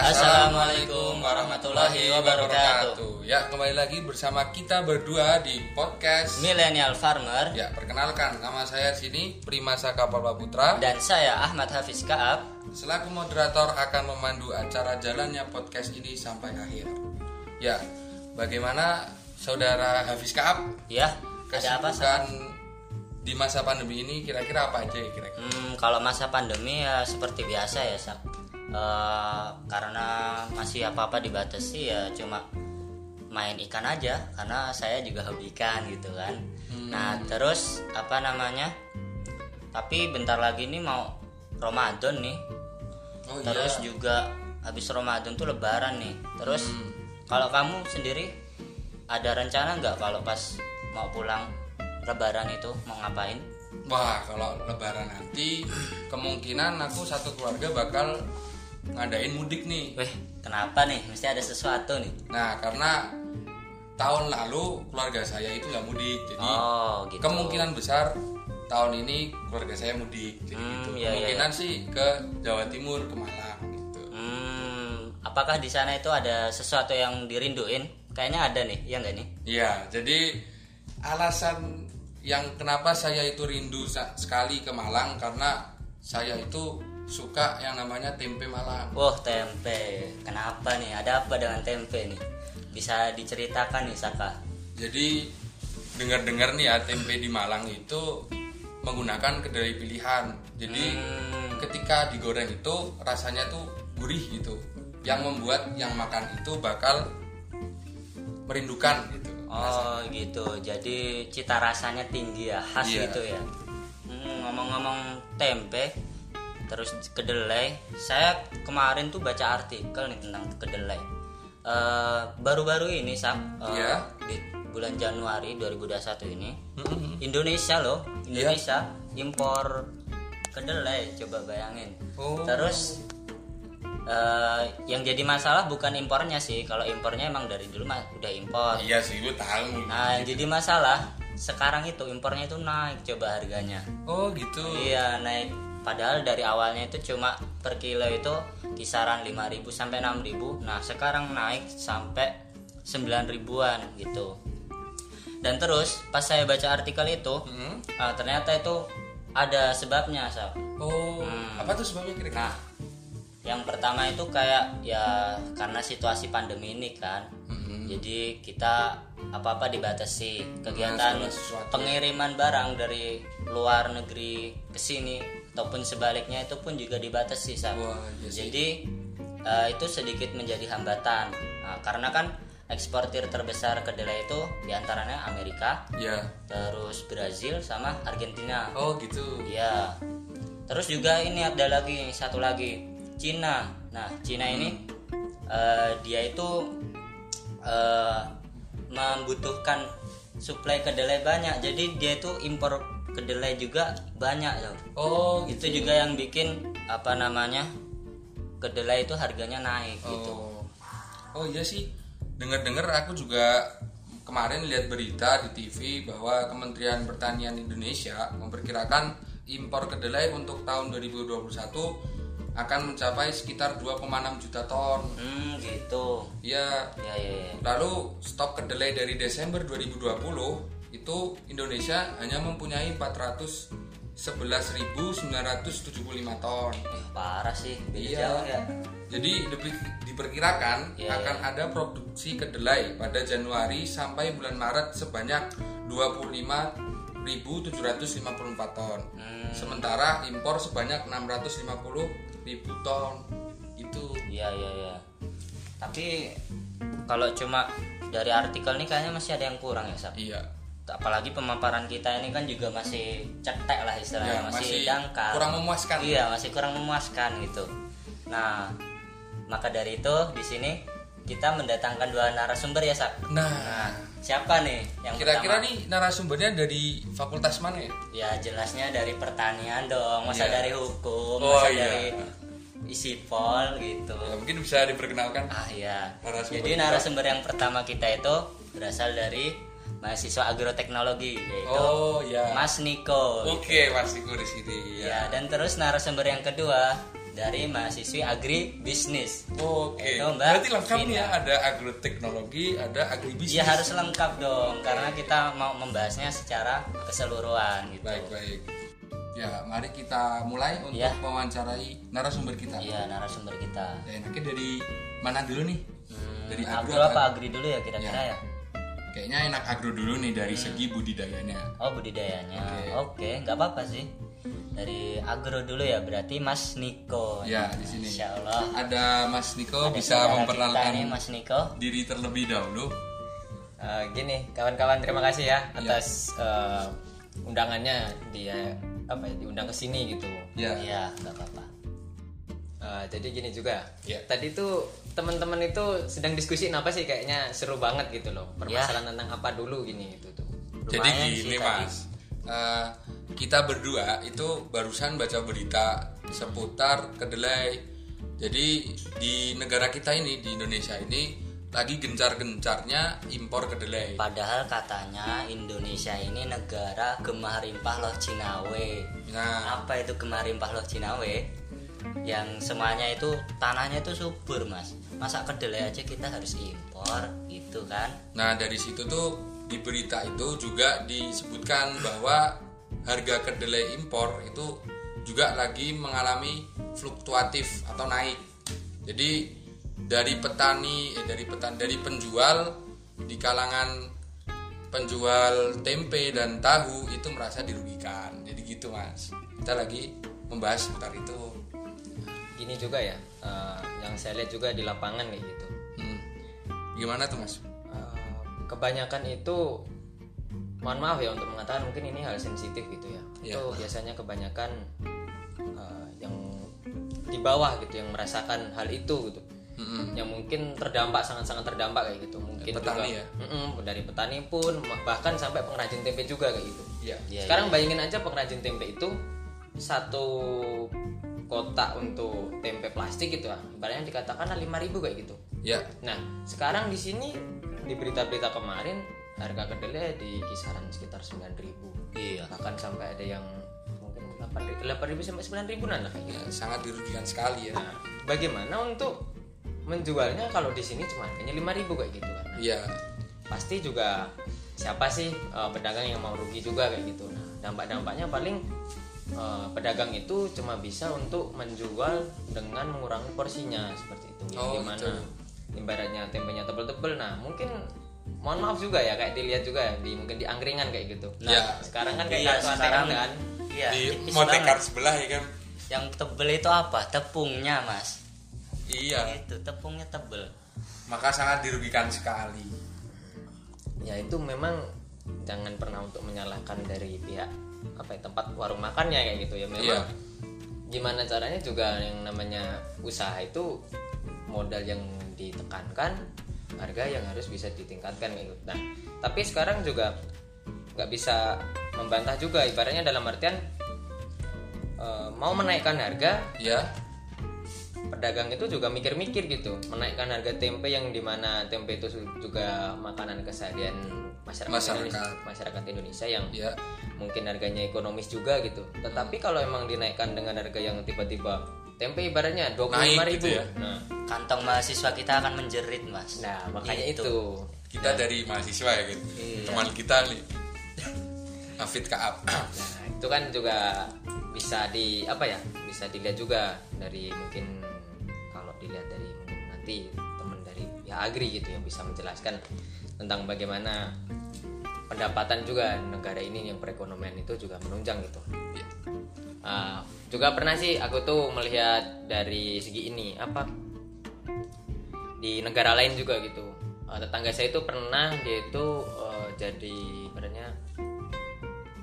Assalamualaikum warahmatullahi wabarakatuh. Ya, kembali lagi bersama kita berdua di podcast. Millennial Farmer Ya, perkenalkan nama saya sini Prima Saka Papa Putra. dan saya Ahmad Hafiz Kaab. Selaku moderator akan memandu acara jalannya podcast ini sampai akhir. Ya, bagaimana saudara Hafiz Kaab? Ya, ada apa? Di masa pandemi ini kira-kira apa aja ya kira-kira? Hmm, kalau masa pandemi ya seperti biasa ya, Sak. Eh, karena masih apa-apa dibatasi ya cuma main ikan aja karena saya juga hobi ikan gitu kan. Nah, terus apa namanya? Tapi bentar lagi nih mau Ramadan nih. Oh Terus iya. juga habis Ramadan tuh lebaran nih. Terus kalau kamu sendiri ada rencana nggak kalau pas mau pulang lebaran itu mau ngapain? Wah, kalau lebaran nanti kemungkinan aku satu keluarga bakal ngadain mudik nih. Weh, kenapa nih? Mesti ada sesuatu nih. Nah, karena tahun lalu keluarga saya itu nggak mudik, jadi Oh, gitu. kemungkinan besar tahun ini keluarga saya mudik. Jadi Hmm, gitu. iya, iya, kemungkinan sih ke Jawa Timur, ke Malang gitu. Hmm, apakah di sana itu ada sesuatu yang dirinduin? Kayaknya ada nih, ya nggak nih? Iya, jadi alasan yang kenapa saya itu rindu sekali ke Malang karena saya itu suka yang namanya tempe Malang. Wah, tempe. Kenapa nih? Ada apa dengan tempe nih? Bisa diceritakan nih, Saka? Jadi dengar-dengar nih ya tempe di Malang itu menggunakan kedelai pilihan. Jadi Hmm, ketika digoreng itu rasanya tuh gurih gitu. Yang membuat yang makan itu bakal merindukan gitu. Oh gitu, jadi cita rasanya tinggi ya, khas Iya. gitu ya. Hmm, ngomong-ngomong tempe, terus kedelai, saya kemarin tuh baca artikel nih tentang kedelai. Eh, Baru-baru ini Sam, eh, Iya. di bulan Januari 2021 ini, Mm-mm. Indonesia loh, Iya. Indonesia impor kedelai, coba bayangin. Oh. Terus eh, yang jadi masalah bukan impornya sih, kalau impornya emang dari dulu mah udah impor. Iya sih, gue tahu. Nah, yang jadi masalah sekarang itu impornya itu naik coba harganya. Oh gitu. Iya, naik. Padahal dari awalnya itu cuma per kilo itu kisaran 5.000 sampai 6.000. Nah, sekarang naik sampai 9.000-an gitu. Dan terus pas saya baca artikel itu, Hmm. ah, ternyata itu ada sebabnya, Sab. Oh, Hmm. apa tuh sebabnya kira-kira? Nah, yang pertama itu kayak ya karena situasi pandemi ini kan. Mm-mm. Jadi kita apa-apa dibatasi kegiatan segala sesuatu. pengiriman barang dari luar negeri ke sini ataupun sebaliknya itu pun juga dibatasi Sam. Wah, iya sih. Jadi eh, itu sedikit menjadi hambatan. Nah, karena kan eksportir terbesar kedelai itu di antaranya Amerika, Ya. terus Brazil sama Argentina. Oh gitu. Iya. Terus juga ini ada lagi satu lagi Cina. Nah, Cina ini eh, dia itu eh, membutuhkan suplai kedelai banyak. Jadi dia itu impor kedelai juga banyak loh. Oh Itu juga yang bikin apa namanya? kedelai itu harganya naik gitu. Oh, oh iya sih. Dengar-dengar aku juga kemarin lihat berita di TV bahwa Kementerian Pertanian Indonesia memperkirakan impor kedelai untuk tahun 2021 akan mencapai sekitar 2,6 juta ton. Hmm, gitu. Ya, Ya, ya, ya. lalu stok kedelai dari Desember 2020 itu Indonesia hanya mempunyai 411.975 ton. Eh, parah sih, beda Iya. jauh ya. Jadi lebih diperkirakan Iya, akan ada produksi kedelai pada Januari sampai bulan Maret sebanyak 25.754 ton. Hmm. Sementara impor sebanyak 650.000 ton. Itu. Iya iya iya. Tapi kalau cuma dari artikel ini kayaknya masih ada yang kurang ya Sab. Iya. Apalagi pemaparan kita ini kan juga masih cetek lah istilahnya, Ya, masih, masih dangkal. kurang memuaskan. Iya masih kurang memuaskan gitu. Nah maka dari itu di sini kita mendatangkan dua narasumber ya Sab. Nah, Nah siapa nih yang kira-kira nih narasumbernya dari fakultas mana ya? Ya jelasnya dari pertanian dong, masa Iya. dari hukum, Oh, masa iya. dari isipol gitu. Ya, mungkin bisa diperkenalkan. Ah iya. Narasumber Jadi kita. narasumber yang pertama kita itu berasal dari mahasiswa agroteknologi yaitu Oh ya. Mas Niko. Oke, Mas Niko di sini Ya, ya. dan terus narasumber yang kedua dari mahasiswi agribisnis. Oke. Itu, Mbak Berarti lengkap Vina. ya, ada agroteknologi, ada agribisnis. Iya harus lengkap dong karena kita mau membahasnya secara keseluruhan gitu. Baik, baik. Ya, mari kita mulai untuk Ya. mewawancarai narasumber kita. Iya narasumber kita. Ya, enaknya dari mana dulu nih? Hmm, Dari agro agro apa agri dulu ya kira-kira ya? Kayaknya enak agro dulu nih dari Hmm. segi budidayanya. Oh budidayanya. Oke. Oke, nggak apa-apa sih. Dari agro dulu ya berarti Mas Niko. Ya, di sini. Insya Allah. Ada Mas Niko Ada bisa memperkenalkan nih Mas Niko. diri terlebih dahulu. Eh, gini, kawan-kawan terima kasih ya atas eh, undangannya dia apa ya diundang ke sini gitu. Ya. Iya nggak apa-apa. Eh, jadi gini juga. Ya. Tadi tuh teman-teman itu sedang diskusiin apa sih kayaknya seru banget gitu loh. Permasalahan tentang apa dulu gini itu tuh. Jadi Lumayan gini sih tadi. mas, Eh, kita berdua itu barusan baca berita seputar kedelai. Jadi di negara kita ini di Indonesia ini lagi gencar-gencarnya impor kedelai. Padahal katanya Indonesia ini negara gemah rimpah loh Cinawe. Nah, Apa itu gemah rimpah loh Cinawe? Yang semuanya itu tanahnya itu subur mas. Masa kedelai aja kita harus impor gitu kan? nah dari situ tuh di berita itu juga disebutkan bahwa harga kedelai impor itu juga lagi mengalami fluktuatif atau naik. Jadi dari petani eh, dari petani dari penjual di kalangan penjual tempe dan tahu itu merasa dirugikan. Jadi gitu mas. Kita lagi membahas seputar itu. Gini juga ya, eh, yang saya lihat juga di lapangan kayak gitu. Hmm. Gimana tuh mas? Eh, kebanyakan itu mohon maaf ya untuk mengatakan mungkin ini hal sensitif gitu ya Ya. itu biasanya kebanyakan eh, yang di bawah gitu yang merasakan hal itu gitu Mm-mm. yang mungkin terdampak sangat-sangat terdampak kayak gitu mungkin Petani juga, ya? Mm-mm, dari petani pun bahkan sampai pengrajin tempe juga kayak gitu Iya. Iya, sekarang bayangin aja pengrajin tempe itu satu kotak untuk tempe plastik gitu ya ibaratnya dikatakan 5000 kayak gitu Ya. Nah, sekarang di sini di berita-berita kemarin harga kedelai di kisaran sekitar 9.000. Iya. Bahkan sampai ada yang mungkin 8.000 8.000 sampai 9.000 an lah kayak gitu. Ya, sangat dirugikan sekali ya. Nah, bagaimana untuk menjualnya kalau di sini cuma harganya 5.000 kayak gitu kan. Iya. pasti juga siapa sih eh, pedagang yang mau rugi juga kayak gitu. Nah, dampak-dampaknya paling eh, pedagang itu cuma bisa untuk menjual dengan mengurangi porsinya seperti itu. Yang Oh, di mana gitu. ibaratnya tempenya tebel-tebel. Nah, mungkin mohon maaf juga ya kayak dilihat juga ya, di mungkin di angkringan kayak gitu. Nah, Nah, sekarang kan kayak iya, kartu sekarang kan. Iya. di motekar sebelah ya kan. Yang tebel itu apa? Tepungnya mas. Iya. Itu tepungnya tebel. Maka sangat dirugikan sekali. ya itu memang jangan pernah untuk menyalahkan dari pihak apa ya tempat warung makannya kayak gitu ya memang Iya. gimana caranya juga yang namanya usaha itu modal yang ditekankan harga yang harus bisa ditingkatkan gitu nah tapi sekarang juga nggak bisa membantah juga ibaratnya dalam artian eh, mau menaikkan harga Ya. Pedagang itu juga mikir-mikir gitu menaikkan harga tempe yang di mana tempe itu juga makanan keseharian masyarakat Masyarakat. Indonesia, masyarakat Indonesia yang Ya. mungkin harganya ekonomis juga gitu tetapi kalau emang dinaikkan dengan harga yang tiba-tiba tempe ibaratnya dua puluh lima Naik ribu gitu ya? nah, Kantong mahasiswa kita akan menjerit mas. nah makanya Gitu. itu Kita dari mahasiswa ya gitu. Iya. Teman kita nih. Hafid Kaab. nah itu kan juga bisa di apa ya bisa dilihat juga dari mungkin kalau dilihat dari mungkin nanti teman dari ya agri gitu yang bisa menjelaskan tentang bagaimana pendapatan juga negara ini yang perekonomian itu juga menunjang gitu Ya. Ah, juga pernah sih aku tuh melihat dari segi ini apa di negara lain juga gitu Ah, tetangga saya itu pernah dia itu eh, jadi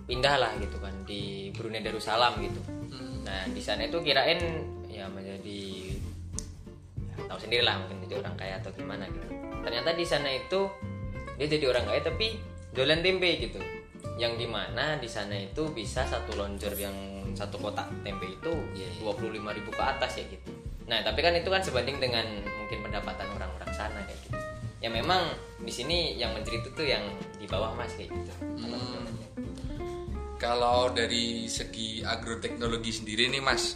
pindah lah gitu kan di Brunei Darussalam gitu. Nah di sana itu kirain ya menjadi ya, tahu sendiri lah mungkin jadi orang kaya atau gimana gitu. Ternyata di sana itu dia jadi orang kaya tapi jualan tempe gitu. Yang di mana di sana itu bisa satu lonjor yang satu kotak tempe itu Iya, iya. dua puluh ribu ke atas ya gitu. Nah tapi kan itu kan sebanding dengan mungkin pendapatan orang-orang sana kayak gitu. Ya memang di sini yang menjerit itu yang di bawah mas kayak gitu Kalau dari segi agroteknologi sendiri nih Mas,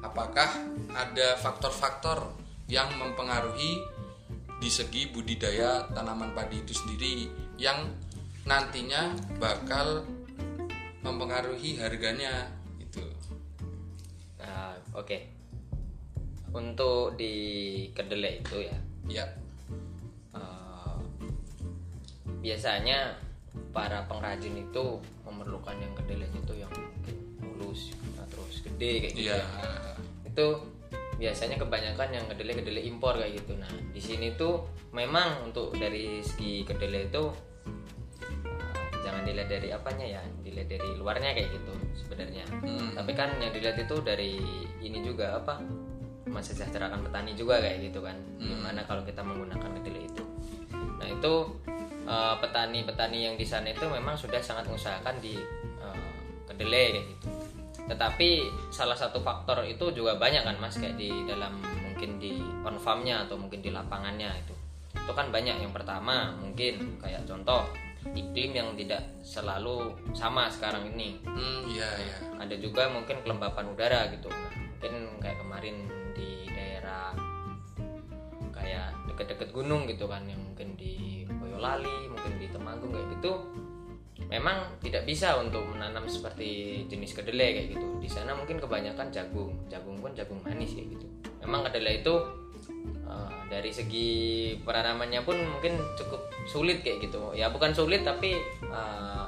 apakah ada faktor-faktor yang mempengaruhi di segi budidaya tanaman padi itu sendiri yang nantinya bakal mempengaruhi harganya itu. Nah, oke. Untuk di kedelai itu ya, Ya. eh, biasanya para pengrajin itu memerlukan yang kedelainya itu yang mulus, nah, terus gede kayak gitu. Iya. ya. Itu biasanya kebanyakan yang kedelai-kedelai impor kayak gitu. Nah, di sini tuh memang untuk dari segi kedelai itu eh, jangan dilihat dari apanya ya, dilihat dari luarnya kayak gitu sebenarnya. Hmm. Tapi kan yang dilihat itu dari ini juga apa? mensejahterakan petani juga kayak gitu kan. Gimana kalau kita menggunakan kedelai itu? Nah, itu eh, petani-petani yang di sana itu memang sudah sangat mengusahakan di eh, kedelai kayak gitu. Tetapi salah satu faktor itu juga banyak kan Mas kayak di dalam mungkin di on farmnya atau mungkin di lapangannya itu. Itu kan banyak. Yang pertama mungkin kayak contoh iklim yang tidak selalu sama sekarang ini Hmm, iya ya. ada juga mungkin kelembapan udara gitu nah, mungkin kayak kemarin di daerah kayak deket-deket gunung gitu kan yang mungkin di Boyolali mungkin di Temanggung kayak gitu. Memang tidak bisa untuk menanam seperti jenis kedelai kayak gitu. Di sana mungkin kebanyakan jagung. Jagung pun jagung manis kayak gitu. Memang kedelai itu eh, dari segi penanamannya pun mungkin cukup sulit kayak gitu. Ya bukan sulit tapi eh,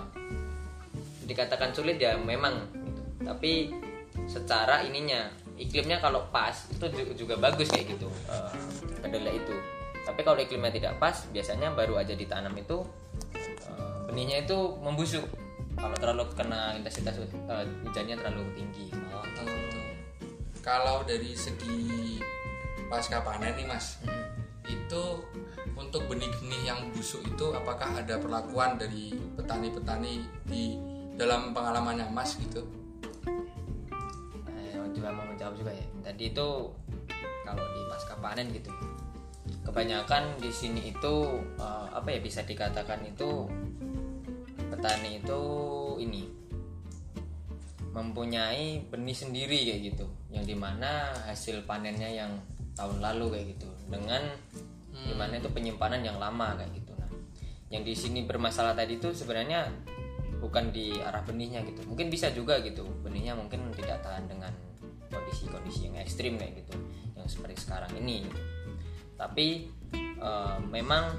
dikatakan sulit ya memang gitu. tapi secara ininya iklimnya kalau pas itu ju- juga bagus kayak gitu kedelai itu tapi kalau iklimnya tidak pas biasanya baru aja ditanam itu eh, benihnya itu membusuk kalau terlalu kena intensitas eh, hujannya terlalu tinggi Oh, gitu. Kalau dari segi pasca panen nih mas, itu untuk benih-benih yang busuk itu apakah ada perlakuan dari petani-petani di dalam pengalamannya mas gitu? Juga mau menjawab juga ya. Tadi itu kalau di pasca panen gitu, kebanyakan di sini itu eh, apa ya bisa dikatakan itu petani itu ini mempunyai benih sendiri kayak gitu, yang di mana hasil panennya yang tahun lalu kayak gitu, dengan di mana itu penyimpanan yang lama kayak gitu. Nah, yang di sini bermasalah tadi itu sebenarnya bukan di arah benihnya gitu. Mungkin bisa juga gitu benihnya mungkin tidak tahan dengan kondisi-kondisi yang ekstrim kayak gitu yang seperti sekarang ini gitu. tapi eh, memang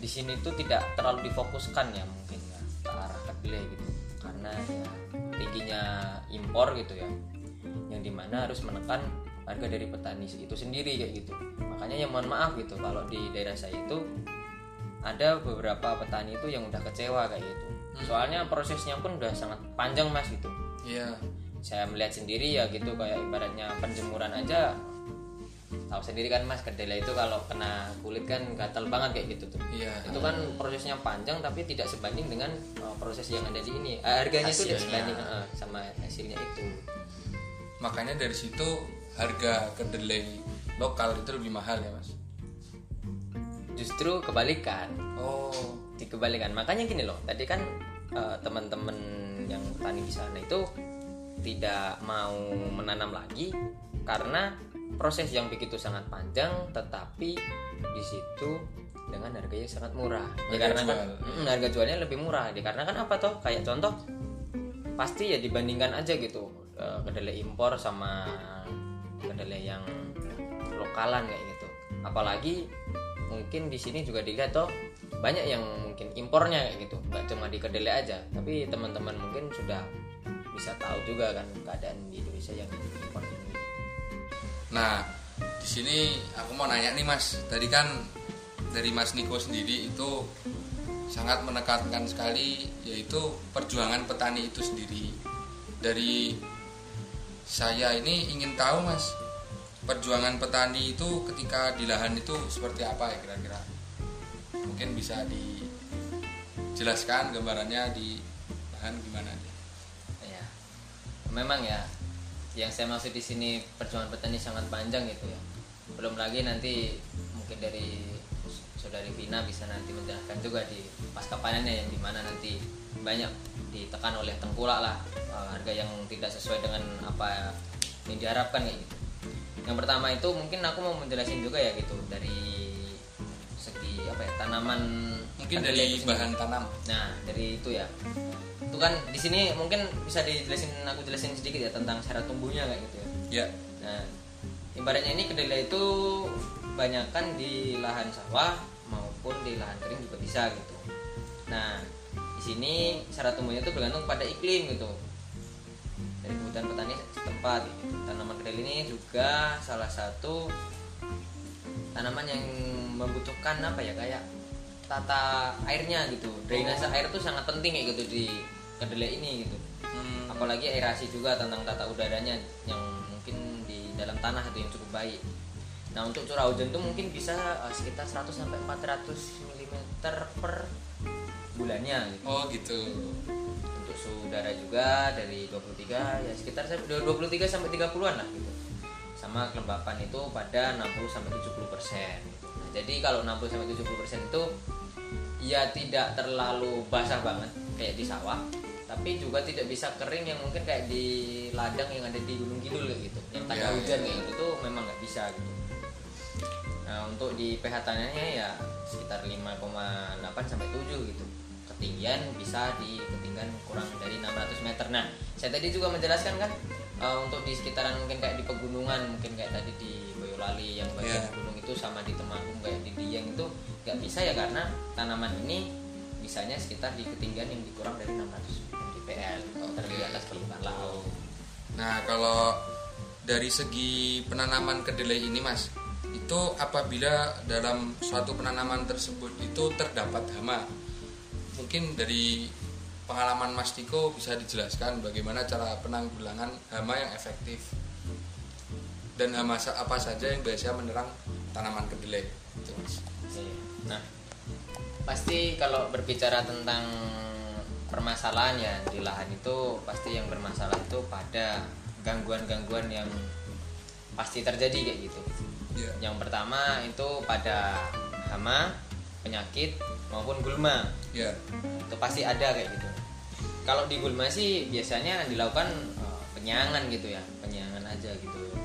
di sini tuh tidak terlalu difokuskan ya mungkin ya ke arah kedelai gitu. Karena ya tingginya impor gitu ya yang di mana harus menekan harga dari petani itu sendiri kayak gitu. Makanya ya mohon maaf gitu kalau di daerah saya itu ada beberapa petani itu yang udah kecewa kayak gitu. Soalnya prosesnya pun udah sangat panjang mas gitu. Iya. Saya melihat sendiri ya gitu kayak ibaratnya penjemuran aja. Tahu sendiri kan mas kedelai itu kalau kena kulit kan gatal banget kayak gitu tuh. Iya. itu kan prosesnya panjang tapi tidak sebanding dengan uh, proses yang ada di ini. Eh, harganya itu tidak sebanding uh, sama hasilnya itu. Makanya dari situ harga kedelai lokal itu lebih mahal ya mas? justru kebalikan. Oh. dikebalikan. Makanya gini loh tadi kan eh, teman-teman yang petani di sana itu tidak mau menanam lagi karena proses yang begitu sangat panjang tetapi di situ dengan harga yang sangat murah. Ya Harga karena kan jual. Mm, harga jualnya lebih murah. Dikarenakan apa toh? Kayak contoh pasti ya dibandingkan aja gitu eh, kedelai impor sama kedelai yang lokalan kayak gitu. Apalagi mungkin di sini juga dilihat toh banyak yang mungkin impornya kayak gitu. Nggak cuma di kedelai aja tapi teman-teman mungkin sudah bisa tahu juga kan keadaan di Indonesia yang impor ini Nah, di sini aku mau nanya nih Mas. Tadi kan dari Mas Niko sendiri itu sangat menekankan sekali yaitu perjuangan petani itu sendiri. Dari saya ini ingin tahu Mas, perjuangan petani itu ketika di lahan itu seperti apa ya kira-kira? Mungkin bisa dijelaskan gambarannya di lahan gimana? Memang ya yang saya maksud di sini perjuangan petani sangat panjang gitu ya. Belum lagi nanti mungkin dari saudari Vina bisa nanti menjelaskan juga di pasca panennya yang di mana nanti banyak ditekan oleh tengkulak lah eh, harga yang tidak sesuai dengan apa yang diharapkan gitu. Yang pertama itu mungkin aku mau menjelasin juga ya gitu dari segi apa ya tanaman mungkin dari bahan tanam Nah, dari itu ya. Itu kan di sini mungkin bisa dijelasin aku jelasin sedikit ya tentang syarat tumbuhnya kayak gitu ya. ya Nah, ibaratnya ini kedelai itu banyakkan di lahan sawah maupun di lahan kering juga bisa gitu. Nah, di sini syarat tumbuhnya itu bergantung pada iklim gitu. Dari kebutuhan petani setempat. Gitu. Tanaman kedelai ini juga salah satu tanaman yang membutuhkan apa ya kayak tata airnya gitu. Drainase air itu sangat penting kayak gitu di kedelai ini gitu Hmm, apalagi aerasi juga tentang tata udaranya yang mungkin di dalam tanah itu yang cukup baik. Nah untuk curah hujan itu mungkin bisa eh, sekitar 100 sampai 400 mm per bulannya gitu. oh gitu Untuk suhu udara juga dari 23 ya sekitar saya- 23 sampai 30-an lah gitu. Sama kelembapan itu pada 60 sampai 70 persen. Nah, jadi kalau 60 sampai 70 persen itu ya tidak terlalu basah banget kayak di sawah tapi juga tidak bisa kering yang mungkin kayak di ladang yang ada di Gunung Kidul kayak gitu. Yang tanda Ya, hujan ya, kayak gitu tuh memang nggak bisa gitu. Nah untuk di pH tanahnya ya sekitar 5,8 sampai 7 gitu. Ketinggian bisa di ketinggian kurang dari 600 meter. Nah saya tadi juga menjelaskan kan eh, untuk di sekitaran mungkin kayak di pegunungan mungkin kayak tadi di Boyolali yang bagian Ya. gunung itu sama di Temanggung kayak di Dieng itu nggak bisa ya karena tanaman ini bisanya sekitar di ketinggian yang dikurang dari 600 mdpl terlebih di atas permukaan laut. Nah, kalau dari segi penanaman kedelai ini, Mas, itu apabila dalam suatu penanaman tersebut itu terdapat hama, mungkin dari pengalaman Mas Tiko bisa dijelaskan bagaimana cara penanggulangan hama yang efektif dan hama apa saja yang biasa menyerang tanaman kedelai. Itu, Mas. Nah, pasti kalau berbicara tentang permasalahan ya di lahan itu pasti yang bermasalah itu pada gangguan-gangguan yang pasti terjadi kayak gitu. Iya. Yang pertama itu pada hama, penyakit maupun gulma. Ya. Itu pasti ada kayak gitu. Kalau di gulma sih biasanya dilakukan eh, penyangan gitu ya, penyangan aja gitu.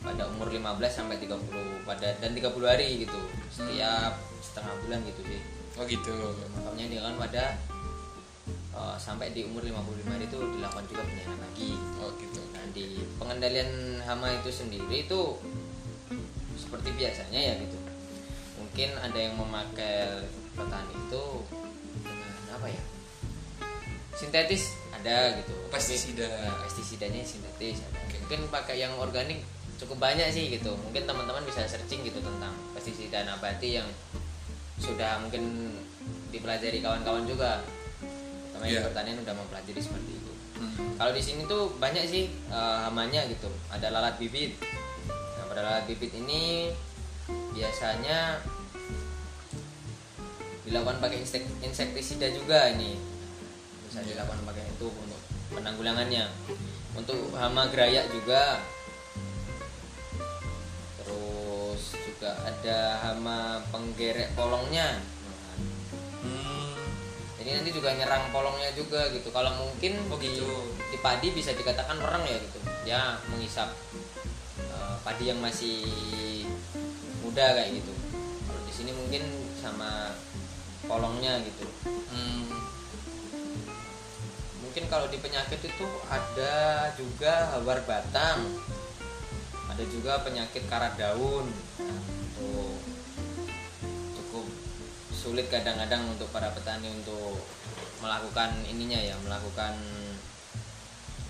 Pada umur 15 sampai 30 pada dan 30 hari gitu. Setiap setengah bulan gitu sih. Oh gitu. Makanya dilakukan pada eh, sampai di umur 55 hari itu dilakukan juga penyangan lagi. Oh gitu. Nah, di pengendalian hama itu sendiri itu seperti biasanya ya gitu. Mungkin ada yang memakai petani itu dengan apa ya? Sintetis ada gitu. Pestisida. ya, pestisidanya sintetis ada. Mungkin pakai yang organik cukup banyak sih gitu. Mungkin teman-teman bisa searching gitu tentang pestisida nabati yang sudah mungkin dipelajari kawan-kawan juga. Teman Iya. pertanian udah mempelajari seperti itu. Hmm. Kalau di sini tuh banyak sih eh, hamanya gitu. Ada lalat bibit. Nah, pada lalat bibit ini biasanya dilakukan pakai insek- insektisida juga ini. Bisa Iya. dilakukan pakai itu untuk penanggulangannya. Untuk hama gerayak juga. Juga ada hama penggerek polongnya. Hmm. jadi nanti juga nyerang polongnya juga gitu. Kalau mungkin Oh, di, gitu. di padi bisa dikatakan mereng ya gitu. Dia menghisap eh, padi yang masih muda kayak gitu. Kalau di sini mungkin sama polongnya gitu. Hmm. Mungkin kalau di penyakit itu ada juga hawar batang. Ada juga penyakit karat daun. Nah, itu cukup sulit kadang-kadang untuk para petani untuk melakukan ininya ya, melakukan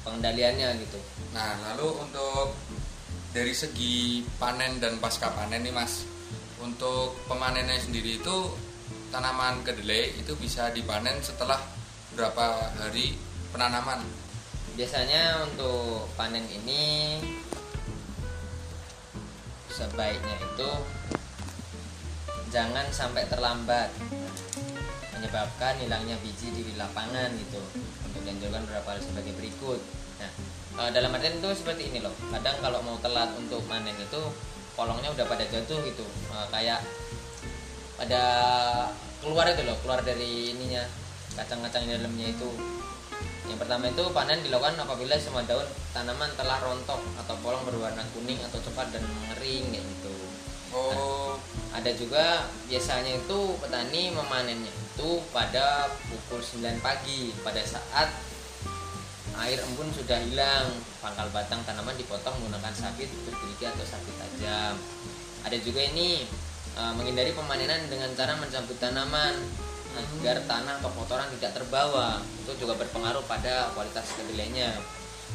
pengendaliannya gitu. Nah, lalu untuk dari segi panen dan pasca panen nih Mas, untuk pemanennya sendiri itu tanaman kedelai itu bisa dipanen setelah berapa hari penanaman? Biasanya untuk panen ini sebaiknya itu jangan sampai terlambat. Menyebabkan hilangnya biji di lapangan gitu. Untuk dianjurkan beberapa hal sebagai berikut. Nah eh, dalam artian itu seperti ini loh. Kadang kalau mau telat untuk panen itu polongnya udah pada jatuh gitu. Eh, kayak pada keluar itu loh keluar dari ininya kacang-kacang di dalamnya itu Yang pertama itu panen dilakukan apabila semua daun tanaman telah rontok atau polong berwarna kuning atau cepat dan mengering kayak gitu. Oh, Ada juga biasanya itu petani memanennya itu pada pukul 9 pagi pada saat air embun sudah hilang. Pangkal batang tanaman dipotong menggunakan sabit bergerigi atau sabit tajam. Ada juga ini eh, menghindari pemanenan dengan cara mencabut tanaman agar tanah atau kotoran tidak terbawa. Itu juga berpengaruh pada kualitas kedelainya.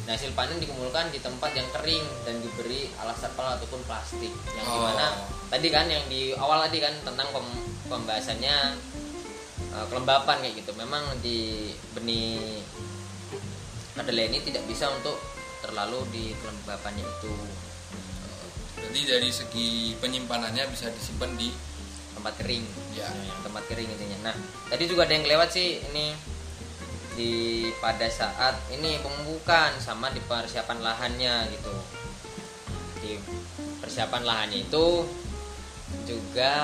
Nah, hasil panen dikumpulkan di tempat yang kering dan diberi alas terpal ataupun plastik. Yang Oh. di mana tadi kan yang di awal tadi kan tentang pem- pembahasannya uh, kelembapan kayak gitu. Memang di benih kedelai ini tidak bisa untuk terlalu di kelembapannya itu jadi dari segi penyimpanannya bisa disimpan di tempat kering. Ya. Yang tempat kering intinya. Nah, tadi juga ada yang kelewat sih ini di pada saat ini pemupukan sama di persiapan lahannya gitu. Di persiapan lahannya itu juga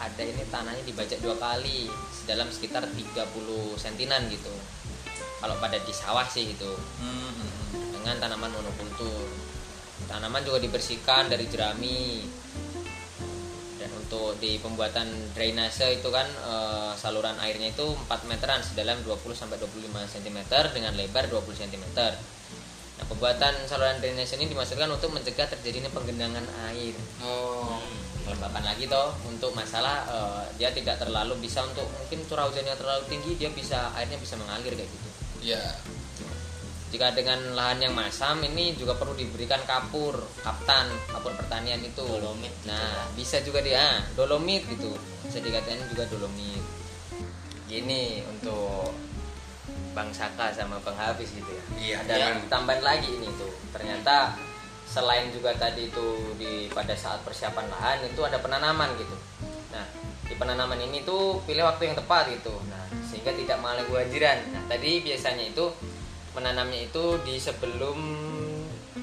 ada ini tanahnya dibajak dua kali dalam sekitar 30 sentinan gitu. Kalau pada di sawah sih itu Hmm, hmm, hmm. dengan tanaman monokultur. Tanaman juga dibersihkan dari jerami. Untuk di pembuatan drainase itu kan eh, saluran airnya itu 4 meteran sedalam 20 sampai 25 cm dengan lebar 20 cm. Nah, pembuatan saluran drainase ini dimaksudkan untuk mencegah terjadinya penggenangan air. Oh, Kelembapan lagi toh untuk masalah eh, dia tidak terlalu bisa untuk mungkin curah hujannya terlalu tinggi dia bisa airnya bisa mengalir kayak gitu. ya. Jika dengan lahan yang masam ini juga perlu diberikan kapur, kaptan, kapur pertanian itu. Dolomit gitu Nah, bisa juga dia ah, dolomit gitu. Bisa dikatakan juga dolomit. Gini untuk Bang Saka sama Bang Hafiz gitu ya. Iya, Ada iya. tambahan lagi ini tuh. Ternyata selain juga tadi itu di pada saat persiapan lahan itu ada penanaman gitu. Nah, di penanaman ini tuh pilih waktu yang tepat gitu. Nah, sehingga tidak mengalami kebanjiran. Nah, tadi biasanya itu menanamnya itu di sebelum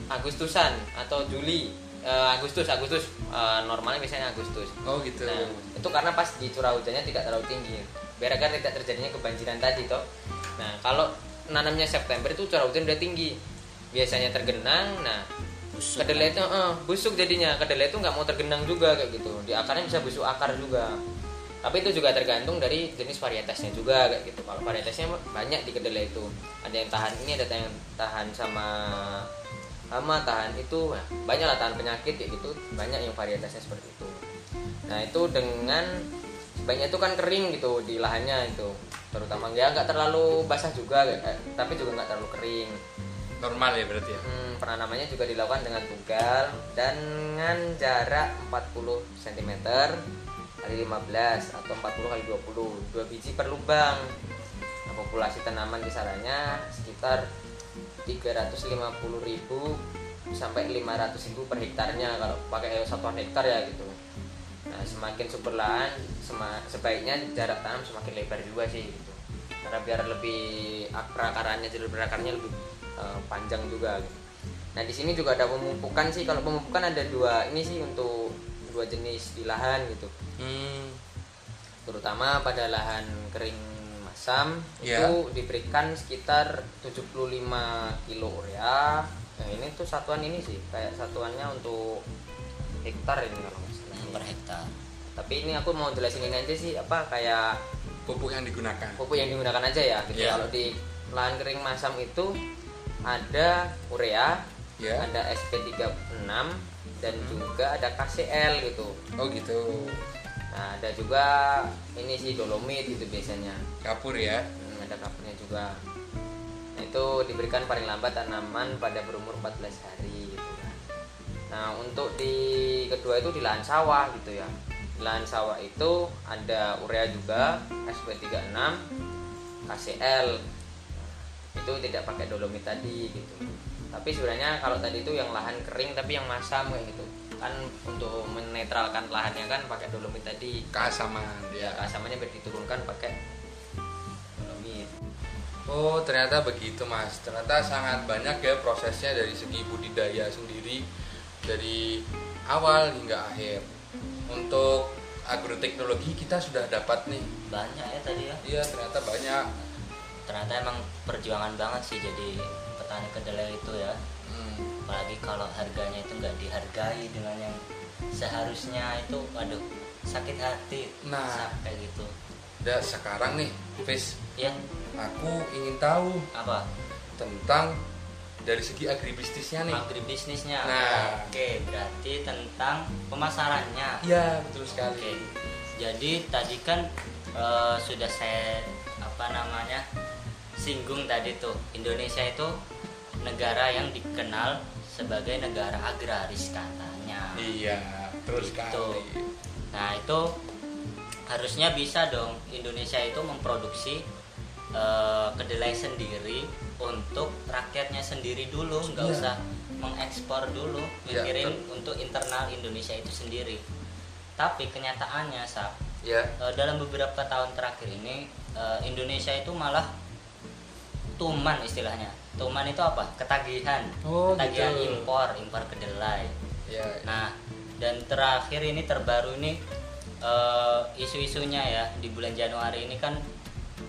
Agustusan atau Juli. Eh, Agustus, Agustus Eh, normalnya biasanya Agustus. Oh gitu. Nah, itu karena pas di curah hujannya tidak terlalu tinggi. Biar agar tidak terjadinya kebanjiran tadi toh. Nah, kalau nanamnya September itu curah hujan udah tinggi. Biasanya tergenang, nah Busuk kedelai itu eh, busuk jadinya. Kedelai itu nggak mau tergenang juga kayak gitu. Di akarnya bisa busuk akar juga. Tapi itu juga tergantung dari jenis varietasnya juga kayak gitu. Kalau varietasnya banyak di kedelai itu. Ada yang tahan ini, ada yang tahan sama hama, tahan itu. Nah, banyak lah tahan penyakit kayak gitu. Banyak yang varietasnya seperti itu. Nah, itu dengan sebaiknya itu kan kering gitu di lahannya itu. Terutama ya nggak terlalu basah juga eh, tapi juga nggak terlalu kering. Normal ya berarti ya. Hmm, penanamannya juga dilakukan dengan tunggal dan dengan jarak 40 cm kali 15 atau 40 kali 20 dua biji per lubang nah, populasi tanaman kisarannya sekitar 350.000 sampai 500.000 per hektarnya kalau pakai satuan hektar ya gitu nah semakin subur lahan sebaiknya jarak tanam semakin lebar juga sih gitu karena biar lebih ak- perakarannya jalur perakarnya lebih eh, panjang juga gitu. Nah di sini juga ada pemupukan sih. Kalau pemupukan ada dua ini sih untuk dua jenis di lahan gitu. Hmm. Terutama pada lahan kering masam Ya. itu diberikan sekitar 75 kilo urea. Nah ini tuh satuan ini sih kayak satuannya untuk hektar ini kalau nggak salah. per hektar Tapi ini aku mau jelasin ini aja sih apa kayak Pupuk yang digunakan. pupuk yang digunakan aja ya gitu. Iya. Kalau di lahan kering masam itu ada urea, Ya. ada SP36 dan juga ada KCL gitu. Oh gitu. Nah, ada juga ini sih dolomit gitu biasanya. Kapur ya. Hmm, ada kapurnya juga. Nah, itu diberikan paling lambat tanaman pada berumur 14 hari gitu kan. Nah, untuk di kedua itu di lahan sawah gitu ya. Di lahan sawah itu ada urea juga, SP36, KCL. Itu tidak pakai dolomit tadi gitu. Tapi sebenarnya kalau tadi itu yang lahan kering tapi yang masam kayak gitu. Kan untuk menetralkan lahannya kan pakai dolomit tadi. Keasaman Ya, ya. asamannya biar diturunkan pakai dolomit. Oh ternyata begitu mas. Ternyata sangat banyak ya prosesnya dari segi budidaya sendiri dari awal hingga akhir. Untuk agroteknologi kita sudah dapat nih. banyak ya tadi ya Iya ternyata banyak. ternyata emang perjuangan banget sih jadi petani kedelai itu ya Hmm. apalagi kalau harganya itu nggak dihargai dengan yang seharusnya itu waduh sakit hati Nah. sampai gitu Dan sekarang nih, Fis, ya aku ingin tahu apa tentang dari segi agribisnisnya nih. agribisnisnya Nah. oke berarti tentang pemasarannya Iya, betul oke sekali. jadi tadi kan eh, sudah saya apa namanya singgung tadi tuh Indonesia itu negara yang dikenal sebagai negara agraris katanya Iya, betul Gitu. Nah itu harusnya bisa dong Indonesia itu memproduksi eh, kedelai sendiri untuk rakyatnya sendiri dulu, nggak Iya. usah mengekspor dulu, Iya, mikirin untuk internal Indonesia itu sendiri. Tapi kenyataannya, Sa, Ya. eh, dalam beberapa tahun terakhir ini eh, Indonesia itu malah tuman istilahnya. Tuman itu apa? Ketagihan, Oh, ketagihan gitu. impor, impor kedelai. Ya. Nah, dan terakhir ini terbaru ini eh, isu-isunya ya di bulan Januari ini kan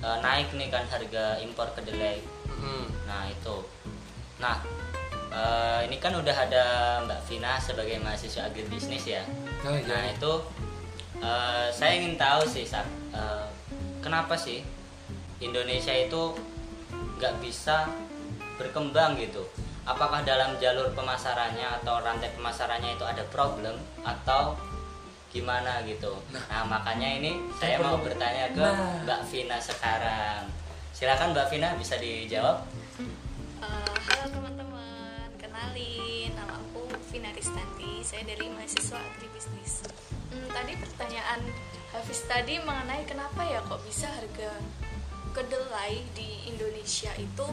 eh, naik nih kan harga impor kedelai. Mm. Nah, itu. Nah, eh, ini kan udah ada Mbak Vina sebagai mahasiswa agribisnis ya. Oh, iya. Nah, itu eh, saya ingin tahu sih, Sak, eh, kenapa sih Indonesia itu nggak bisa berkembang gitu? Apakah dalam jalur pemasarannya atau rantai pemasarannya itu ada problem atau gimana gitu? Nah, makanya ini saya mau bertanya ke Nah. Mbak Vina sekarang. Silakan Mbak Vina bisa dijawab. Eh, halo teman-teman, kenalin nama aku Vina Ristanti, saya dari mahasiswa agribisnis. Hmm, tadi pertanyaan Hafiz tadi mengenai kenapa ya kok bisa harga kedelai di Indonesia itu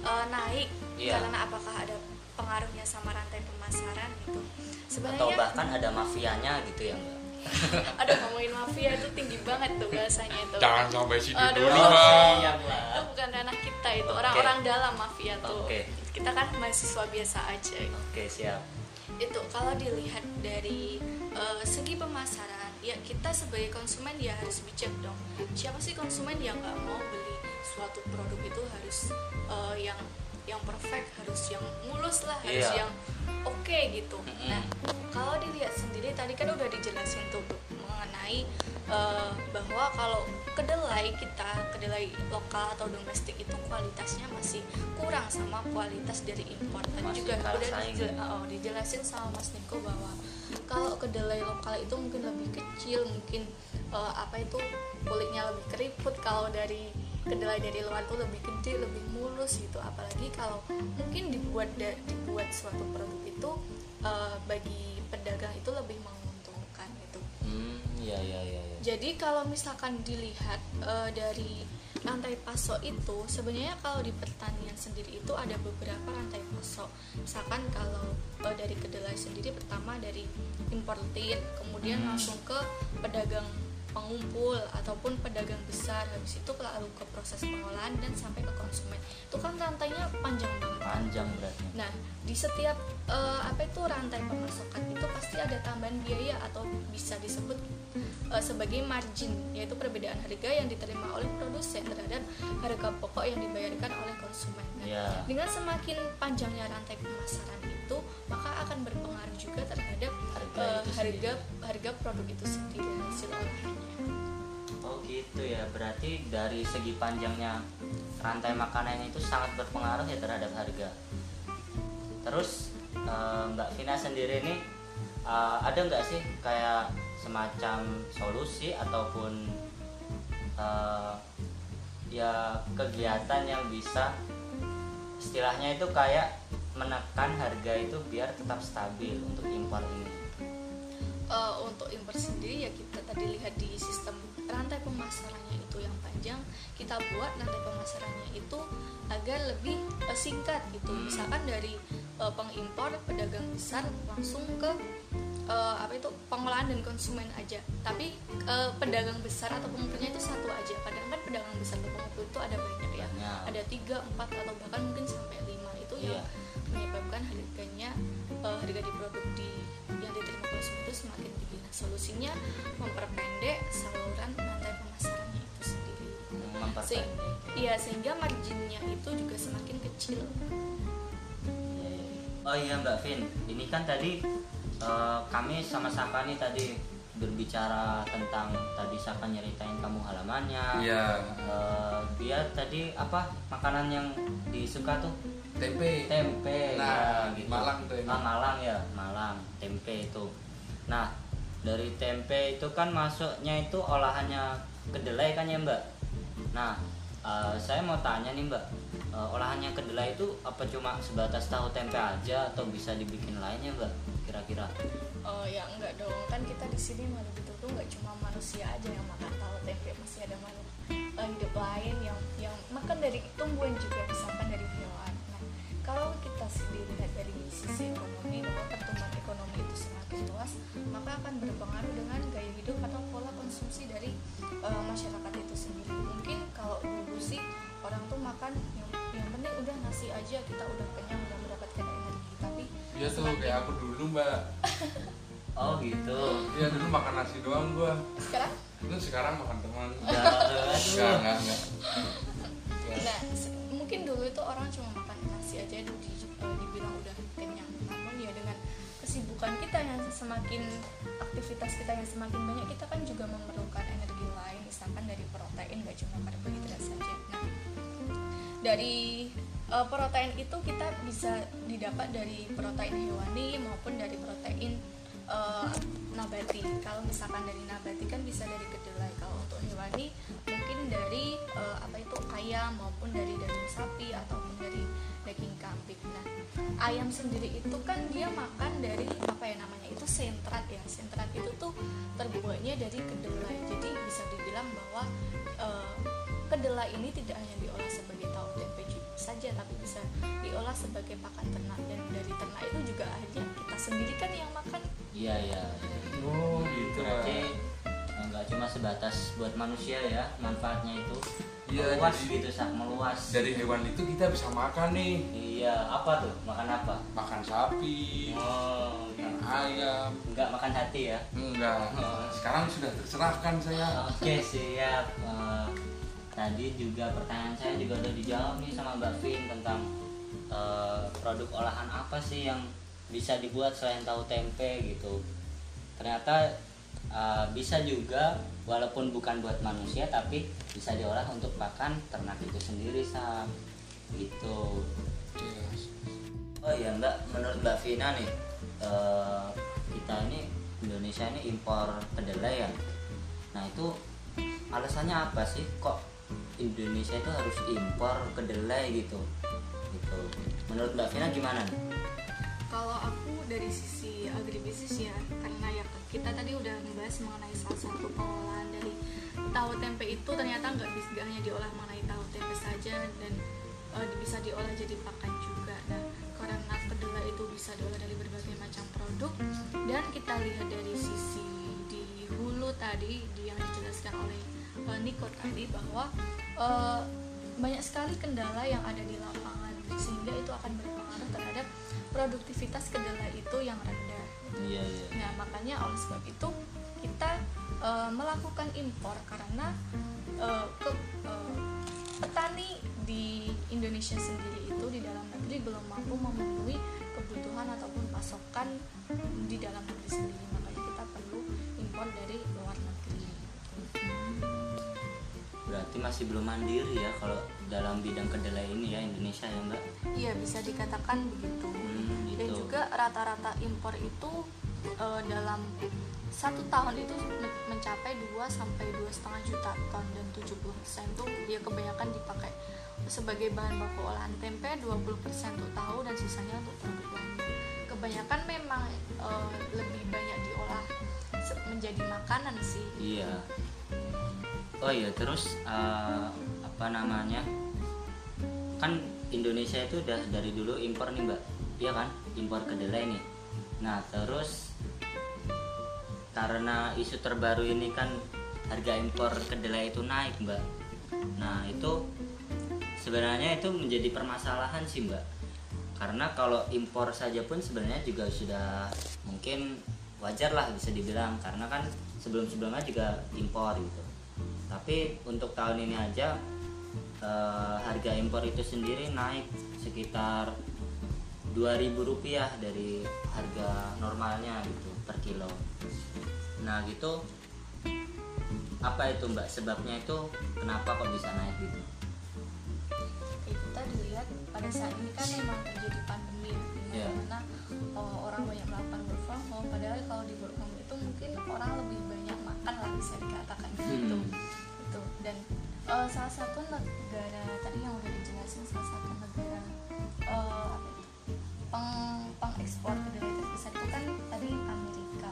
eh, naik Iya. karena apakah ada pengaruhnya sama rantai pemasaran gitu. Atau Sebenarnya bahkan ada mafianya gitu ya Mbak? ada ngomongin mafia itu tinggi banget tuh bahasanya itu. Jangan sampai situ Aduh. dulu, Oh, Bang. siap, itu Mbak. bukan ranah kita itu orang-orang dalam mafia tuh Oke. kita kan mahasiswa biasa aja Oke, siap. itu kalau dilihat dari eh, segi pemasaran ya kita sebagai konsumen ya harus bijak dong siapa sih konsumen yang nggak mau beli suatu produk itu harus eh, yang yang perfect harus yang mulus lah harus Iya. yang oke gitu Mm-mm. nah kalau dilihat sendiri tadi kan udah dijelasin tuh mengenai eh, bahwa kalau kedelai kita kedelai lokal atau domestik itu kualitasnya masih kurang sama kualitas dari impor. Tadi juga udah dijel- oh, dijelasin sama Mas Niko bahwa kalau kedelai lokal itu mungkin lebih kecil mungkin eh, apa itu kulitnya lebih keriput. Kalau dari kedelai dari luar tuh lebih gede lebih mulus gitu. Apalagi kalau mungkin dibuat dibuat suatu produk itu eh, bagi pedagang itu lebih Hmm, iya iya iya. iya. jadi kalau misalkan dilihat eh, dari rantai pasok itu sebenarnya kalau di pertanian sendiri itu ada beberapa rantai pasok. Misalkan kalau eh, dari kedelai sendiri pertama dari importir, kemudian Hmm. langsung ke pedagang pengumpul ataupun pedagang besar habis itu lalu ke proses pengolahan dan sampai ke konsumen itu kan rantainya panjang banget Panjang berarti. Nah, di setiap eh, apa itu rantai pemasakan itu pasti ada tambahan biaya atau bisa disebut eh, sebagai margin, yaitu perbedaan harga yang diterima oleh produsen terhadap harga pokok yang dibayarkan oleh konsumen. Nah, Iya. Dengan semakin panjangnya rantai pemasaran itu, maka akan berpengaruh juga terhadap Harga itu harga harga produk itu sendiri dan hasil olahannya. Oh gitu ya. Berarti dari segi panjangnya rantai makanan itu sangat berpengaruh ya terhadap harga. Terus eh, Mbak Vina sendiri ini eh, ada nggak sih kayak semacam solusi ataupun eh, ya kegiatan yang bisa istilahnya itu kayak menekan harga itu biar tetap stabil untuk impor ini. Eh, untuk impor sendiri ya kita tadi lihat di sistem rantai pemasarannya itu yang panjang kita buat rantai pemasarannya itu agar lebih singkat gitu Hmm. misalkan dari eh, pengimpor pedagang besar langsung ke eh, apa itu pengolahan dan konsumen aja tapi eh, pedagang besar atau pengumpulnya itu satu aja kadang kan pedagang besar atau pengumpul itu ada banyak ya Banyak. ada tiga empat atau bahkan mungkin sampai lima itu yang Iya. menyebabkan harganya eh, harga di produk di yang diterima konsumen itu semakin tinggi. Nah, solusinya memperpendek saluran rantai pemasarannya itu sendiri. Memperpendek iya sehingga marginnya itu juga semakin kecil. Oh iya Mbak Vin, ini kan tadi eh, kami sama Saka nih tadi berbicara tentang tadi Saka nyeritain kamu halamannya. Iya. Eh, dia tadi apa makanan yang disuka tuh Tempe. tempe Nah, ya, gitu. Malang tuh ini. Ah, Malang ya Malang tempe itu nah dari tempe itu kan masuknya itu olahannya kedelai kan ya mbak nah eh, saya mau tanya nih mbak eh, olahannya kedelai itu apa cuma sebatas tahu tempe aja atau bisa dibikin lainnya mbak kira-kira Oh ya enggak dong, kan kita di sini gitu tuh nggak cuma manusia aja yang makan tahu tempe, masih ada makhluk eh, hidup lain yang yang makan dari tumbuhan juga misalkan dari hewan. Nah kalau kita dilihat dari sisi ekonomi bahwa pertumbuhan ekonomi itu semakin luas, maka akan berpengaruh dengan gaya hidup atau pola konsumsi dari eh, masyarakat itu sendiri. Mungkin kalau dulu sih orang tuh makan penting udah nasi aja kita udah kenyang udah mendapatkan energi, tapi Iya tuh semakin- kayak aku dulu mbak. oh gitu Iya dulu makan nasi doang gua. sekarang Itu sekarang makan teman. Ya, Enggak enggak enggak. Nah, se- mungkin dulu itu orang cuma makan nasi aja di, eh, dibilang udah kenyang. Namun ya dengan kesibukan kita yang semakin aktivitas kita yang semakin banyak, kita kan juga memerlukan energi lain, misalkan dari protein, gak cuma karbohidrat saja. Nah, dari eh, protein itu kita bisa didapat dari protein hewani maupun dari protein eh, nabati. Kalau misalkan dari nabati kan bisa dari kedelai. Kalau untuk hewani mungkin dari eh, apa itu ayam maupun dari daging sapi ataupun dari daging kambing. Nah, ayam sendiri itu kan dia makan dari apa ya namanya itu sentrat ya. Sentrat itu tuh terbuatnya dari kedelai. Jadi bisa dibilang bahwa eh, kedelai ini tidak hanya diolah ju- saja tapi bisa diolah sebagai pakan ternak. Dan dari ternak itu juga akhirnya kita sendiri kan yang makan. Iya iya. Oh gitu. Berarti eh, nggak cuma sebatas buat manusia ya manfaatnya itu Iya, meluas jadi- gitu sak meluas. Dari hewan itu kita bisa makan nih. iya apa tuh? Makan apa? Makan sapi, oh makan gitu. ayam. nggak makan hati ya? Enggak. Sekarang sudah terserahkan saya. oke siap. Eh, tadi juga pertanyaan saya juga udah dijawab nih sama Mbak Vin tentang eh, produk olahan apa sih yang bisa dibuat selain tahu tempe gitu ternyata eh, bisa juga walaupun bukan buat manusia tapi bisa diolah untuk pakan ternak itu sendiri sam gitu. Oh iya Mbak, menurut Mbak Vina nih eh, kita ini Indonesia ini impor kedelai ya. Nah itu alasannya apa sih kok Indonesia itu harus impor kedelai gitu? Gitu. Menurut Mbak Vina gimana kalau aku dari sisi agribisnis ya karena ya kita tadi udah membahas mengenai salah satu pengolahan dari tahu tempe itu ternyata nggak bisa hanya diolah mengenai tahu tempe saja dan eh, bisa diolah jadi pakan juga nah karena kedelai itu bisa diolah dari berbagai macam produk dan kita lihat dari sisi di hulu tadi di yang dijelaskan oleh eh, Niko tadi bahwa eh, banyak sekali kendala yang ada di lapangan sehingga itu akan berpengaruh terhadap produktivitas kedelai itu yang rendah. Iya iya. Nah makanya oleh sebab itu kita eh, melakukan impor karena eh, ke, eh, petani di Indonesia sendiri itu di dalam negeri belum mampu memenuhi kebutuhan ataupun pasokan di dalam negeri sendiri masih belum mandiri ya kalau dalam bidang kedelai ini ya Indonesia ya Mbak. Iya bisa dikatakan begitu. Hmm, Dan gitu. juga rata-rata impor itu eh, dalam satu tahun itu men- mencapai 2 sampai dua setengah juta ton dan 70 persen tuh dia kebanyakan dipakai sebagai bahan baku olahan tempe 20 persen untuk tahu dan sisanya untuk produk lain. Kebanyakan memang eh, lebih banyak diolah menjadi makanan sih. Iya. Oh iya terus eh, apa namanya? Kan Indonesia itu udah dari dulu impor nih mbak, iya kan? Impor kedelai nih. Nah terus karena isu terbaru ini kan harga impor kedelai itu naik mbak. Nah itu sebenarnya itu menjadi permasalahan sih mbak. Karena kalau impor saja pun sebenarnya juga sudah mungkin wajar lah bisa dibilang karena kan sebelum-sebelumnya juga impor gitu. Tapi untuk tahun ini aja eh, harga impor itu sendiri naik sekitar 2000 rupiah dari harga normalnya gitu per kilo. Nah gitu. Apa itu mbak? Sebabnya itu kenapa kok bisa naik gitu? Kita dilihat pada saat ini kan memang terjadi pandemi Iya. di mana uh, orang banyak melakukan work from home. Padahal kalau di work home itu mungkin orang lebih banyak makan lah bisa dikatakan gitu. Hmm. itu dan uh, salah satu negara tadi yang udah dijelasin salah satu negara uh, apa itu peng pengekspor kedelai terbesar itu kan tadi Amerika.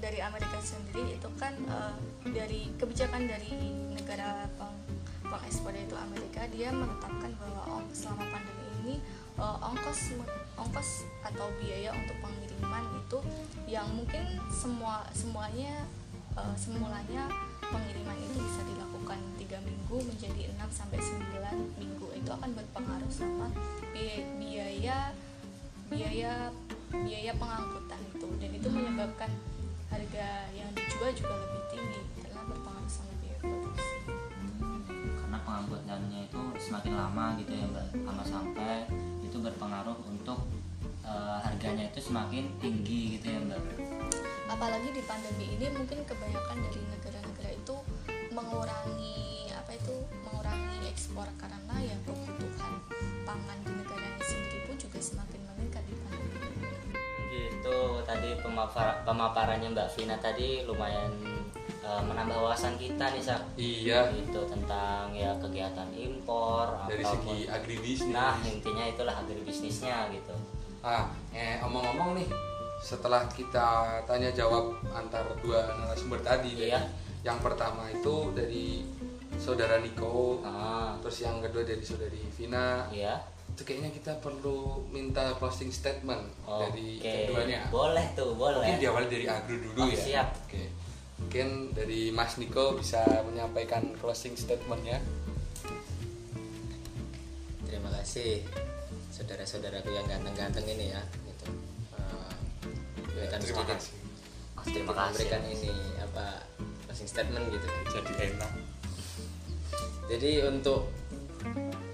Dari Amerika sendiri itu kan uh, dari kebijakan dari negara peng pengekspor itu Amerika dia menetapkan bahwa ong- selama pandemi ini uh, ongkos ongkos atau biaya untuk pengiriman itu yang mungkin semua semuanya uh, semulanya pengiriman itu bisa dilakukan tiga minggu menjadi 6 sampai 9 minggu. Itu akan berpengaruh sama biaya biaya biaya, pengangkutan itu. Dan itu menyebabkan harga yang dijual juga lebih tinggi karena berpengaruh sama biaya produksi. karena pengangkutannya itu semakin lama gitu ya mbak. Lama sampai itu berpengaruh untuk eh, harganya itu semakin tinggi gitu ya mbak apalagi di pandemi ini mungkin kebanyakan dari negara-negara itu mengurangi apa itu mengurangi ekspor karena ya kebutuhan pangan di negaranya sendiri pun juga semakin meningkat di pandemi ini. gitu tadi pemapar- pemaparannya mbak Vina tadi lumayan eh, menambah wawasan kita nih sak Iya. gitu tentang ya kegiatan impor Dari ataupun- segi agribisnis. nah intinya itulah agribisnisnya gitu Ah, eh omong-omong nih, setelah kita tanya jawab antar dua narasumber tadi, dari- Iya. yang pertama itu dari saudara Niko, ah terus yang kedua dari saudari Vina. iya Itu kayaknya kita perlu minta closing statement dari Oke, keduanya. boleh tuh boleh Mungkin diawali dari Agro dulu Oh, ya. siap. Oke. Mungkin dari Mas Niko bisa menyampaikan closing statementnya. terima kasih saudara-saudaraku yang ganteng-ganteng ini ya memberikan Terima kasih. Oh, terima kasih. Memberikan ini apa closing statement gitu. Jadi enak. jadi untuk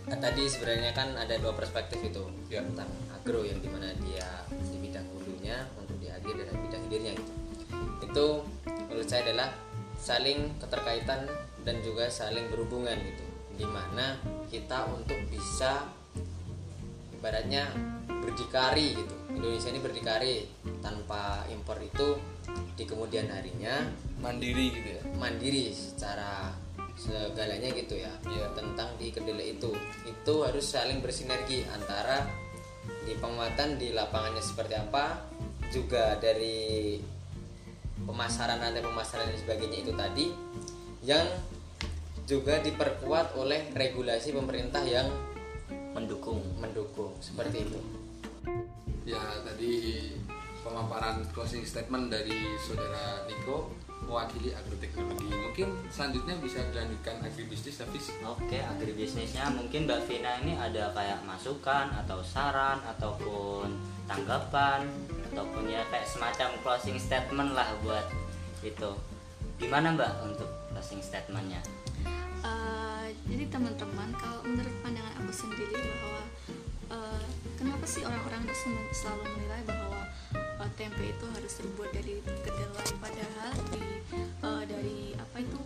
eh, tadi sebenarnya kan ada dua perspektif itu. Ya. tentang agro yang di mana dia di bidang hulunya untuk di akhir dan bidang hilirnya gitu. Itu menurut saya adalah saling keterkaitan dan juga saling berhubungan gitu. Di mana kita untuk bisa ibaratnya berdikari gitu Indonesia ini berdikari tanpa impor itu di kemudian harinya Mandiri gitu ya. mandiri secara segalanya gitu ya Iya. tentang di kedelai itu itu harus saling bersinergi antara di penguatan di lapangannya seperti apa juga dari pemasaran rantai pemasaran dan sebagainya itu tadi yang juga diperkuat oleh regulasi pemerintah yang mendukung mendukung seperti itu Ya tadi pemaparan closing statement dari saudara Niko mewakili agroteknologi. Mungkin selanjutnya bisa dilanjutkan agribisnis tapi Oke, agribisnisnya mungkin Mbak Vina ini ada kayak masukan atau saran ataupun tanggapan ataupun ya kayak semacam closing statement lah buat itu. Gimana Mbak untuk closing statementnya? Jadi teman-teman kalau menurut pandangan aku sendiri bahwa eh, kenapa sih orang-orang itu selalu menilai bahwa eh, tempe itu harus terbuat dari kedelai? Padahal di eh, dari apa itu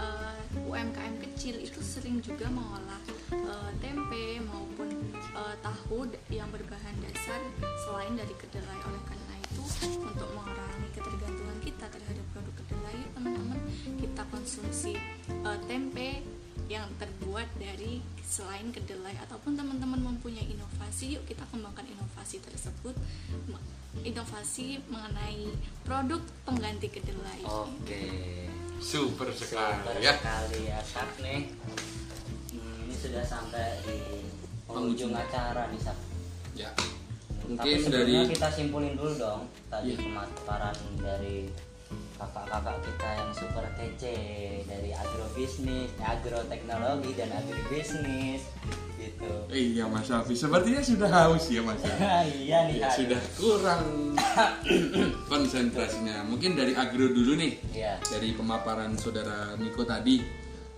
eh, UMKM kecil itu sering juga mengolah eh, tempe maupun eh, tahu yang berbahan dasar selain dari kedelai. Oleh karena itu untuk mengurangi ketergantungan kita terhadap produk kedelai teman-teman kita konsumsi eh, tempe yang terbuat dari selain kedelai ataupun teman-teman mempunyai inovasi yuk kita kembangkan inovasi tersebut inovasi mengenai produk pengganti kedelai Oke. super sekali Super ya. sekali ya Sak nih. Hmm, ini sudah sampai di penghujung acara nih Sak. Ya. Tapi Mungkin sebelumnya dari kita simpulin dulu dong tadi Iya. pemaparan dari kakak-kakak kita yang super kece dari agrobisnis, agroteknologi dan agribisnis gitu. Iya Mas Alfi, sepertinya sudah haus ya Mas. iya nih Ya, sudah kurang konsentrasinya. Mungkin dari agro dulu nih. Iya. Dari pemaparan saudara Niko tadi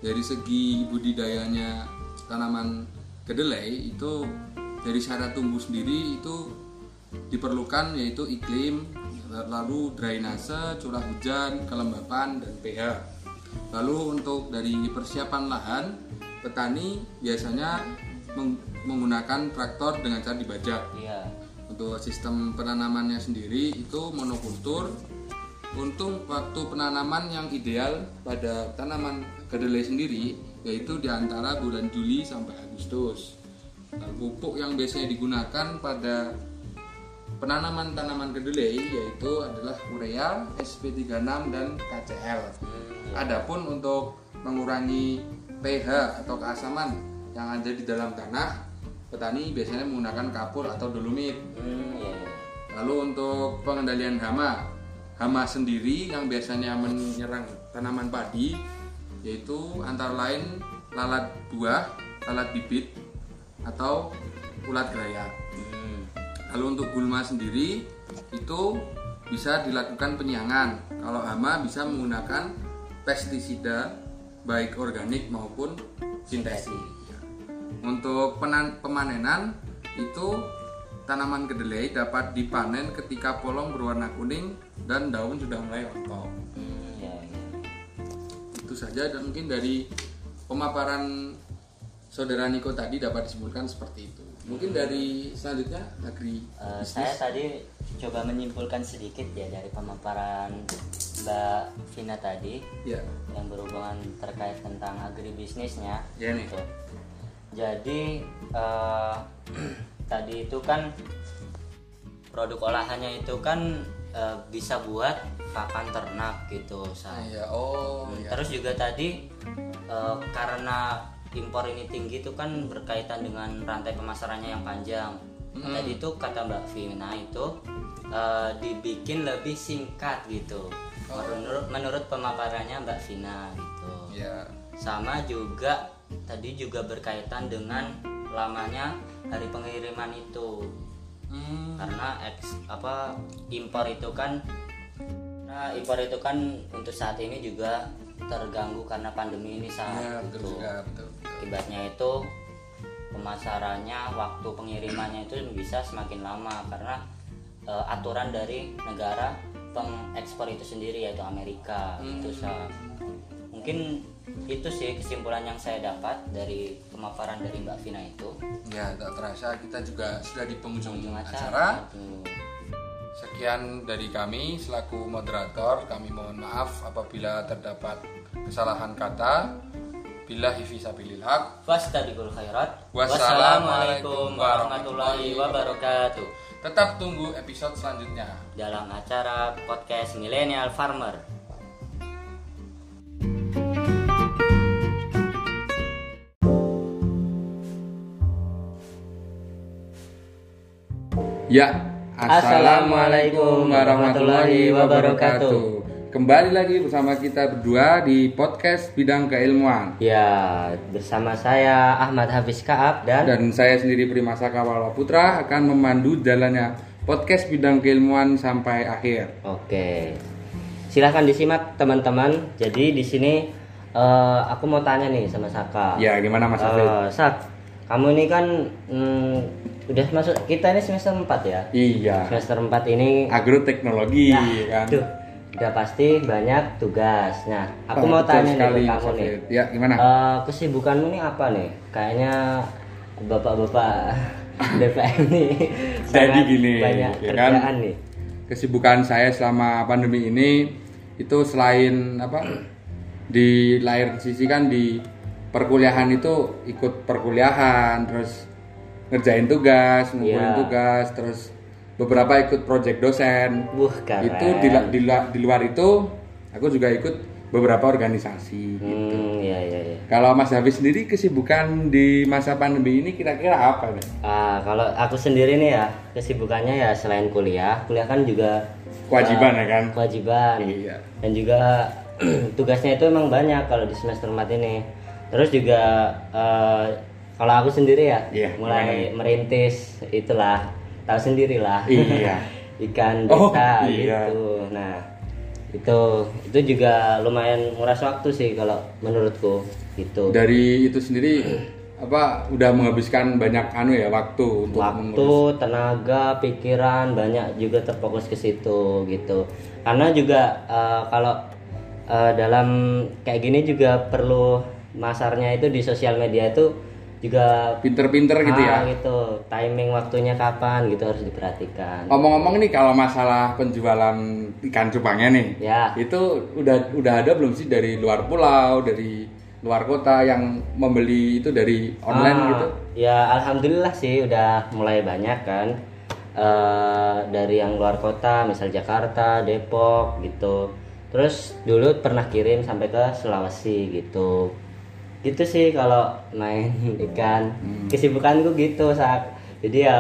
dari segi budidayanya tanaman kedelai itu dari syarat tumbuh sendiri itu diperlukan yaitu iklim lalu drainase curah hujan kelembapan dan pH. Lalu untuk dari persiapan lahan petani biasanya meng- menggunakan traktor dengan cara dibajak. Iya. Untuk sistem penanamannya sendiri itu monokultur. Untuk waktu penanaman yang ideal pada tanaman kedelai sendiri yaitu di antara bulan Juli sampai Agustus. Nah, pupuk yang biasanya digunakan pada penanaman tanaman kedelai yaitu adalah urea, SP36 dan KCl. Adapun untuk mengurangi pH atau keasaman yang ada di dalam tanah, petani biasanya menggunakan kapur atau dolomit. hmm, iya. Lalu untuk pengendalian hama, hama sendiri yang biasanya menyerang tanaman padi yaitu antara lain lalat buah, lalat bibit atau ulat gerayak. Lalu untuk gulma sendiri itu bisa dilakukan penyiangan. Kalau hama bisa menggunakan pestisida baik organik maupun sintetis. Ya. Untuk penan- pemanenan itu tanaman kedelai dapat dipanen ketika polong berwarna kuning dan daun sudah mulai rontok. hmm, iya, iya. Itu saja dan mungkin dari pemaparan saudara Niko tadi dapat disimpulkan seperti itu. Mungkin dari selanjutnya agri bisnis. saya tadi coba menyimpulkan sedikit ya dari pemaparan Mbak Vina tadi ya. yang berhubungan terkait tentang agribisnisnya. Ya nih. gitu. Jadi eh, tadi itu kan produk olahannya itu kan eh, bisa buat pakan ternak gitu. Sa. Iya, oh Hmm, iya. Terus juga tadi eh, karena impor ini tinggi itu kan berkaitan dengan rantai pemasarannya yang panjang. Hmm. Tadi itu kata Mbak Vina itu eh, dibikin lebih singkat gitu. Menurut menurut pemaparannya Mbak Vina gitu. Iya. Sama juga tadi juga berkaitan dengan lamanya hari pengiriman itu Hmm. karena eks apa impor itu kan nah impor itu kan untuk saat ini juga terganggu karena pandemi ini saat Iya, betul itu juga, betul. betul. akibatnya itu pemasarannya waktu pengirimannya itu bisa semakin lama karena eh, aturan dari negara pengekspor itu sendiri yaitu Amerika itu Sa. mungkin itu sih kesimpulan yang saya dapat dari pemaparan dari Mbak Vina itu Ya, tak terasa kita juga sudah di penghujung Ujung acara. Aduh. Sekian dari kami selaku moderator. Kami mohon maaf apabila terdapat kesalahan kata. Bila hisabilil haq. Fastabiqul khairat. Wassalamualaikum Wassalamualaikum warahmatullahi wabarakatuh. Tetap tunggu episode selanjutnya. Dalam acara podcast Millennial Farmer. Ya, Assalamualaikum warahmatullahi wabarakatuh. Kembali lagi bersama kita berdua di podcast bidang keilmuan. Ya, bersama saya Ahmad Hafiz Kaab dan, Dan saya sendiri Primasa Kawala Putra akan memandu jalannya podcast bidang keilmuan sampai akhir. Oke. Silahkan disimak teman-teman. Jadi di sini eh, aku mau tanya nih sama Saka. Ya, gimana Mas? Eh, Sak, kamu ini kan mm, udah masuk kita ini semester 4 ya. Iya. Semester 4 ini Agroteknologi kan. Duh, udah pasti banyak tugas. Nah, aku Oh, mau tanya nih sekali, ke Mas kamu nih. Ya, gimana? Eh, kesibukanmu nih apa nih? Kayaknya bapak-bapak DPM nih Jadi gini, banyak ya kan? kerjaan nih. Kesibukan saya selama pandemi ini itu selain apa di lain sisi kan di perkuliahan itu ikut perkuliahan terus ngerjain tugas, ngumpulin Iya. tugas, terus beberapa ikut project dosen. Wuh, keren. Itu di, di, di luar itu aku juga ikut beberapa organisasi. Hmm, iya iya iya. Kalau Mas Hafiz sendiri kesibukan di masa pandemi ini kira-kira apa nih? Ah, kalau aku sendiri nih ya, kesibukannya ya selain kuliah, kuliah kan juga Kewajiban ya kan? kewajiban. Iya. Dan juga tugasnya itu emang banyak kalau di semester 4 ini. Terus juga eh, kalau aku sendiri ya, Iya, mulai merintis itulah, tahu sendirilah. Iya. Ikan Oh, desa iya. gitu. Nah, itu itu juga lumayan nguras waktu sih kalau menurutku gitu Dari itu sendiri apa udah menghabiskan banyak anu ya waktu untuk waktu mengurus. tenaga pikiran banyak juga terfokus ke situ gitu karena juga eh, kalau eh, dalam kayak gini juga perlu masarnya itu di sosial media itu juga Pinter-pinter gitu ya. ah, gitu timing waktunya kapan gitu harus diperhatikan Ngomong-ngomong nih kalau masalah penjualan ikan cupangnya nih, Ya. itu udah udah ada belum sih dari luar pulau, dari luar kota yang membeli itu dari online Ah, gitu? Ya alhamdulillah sih udah mulai banyak kan Eh, dari yang luar kota, misal Jakarta, Depok gitu. Terus dulu pernah kirim sampai ke Sulawesi gitu. Gitu sih kalau main ikan. Kesibukanku gitu saat jadi ya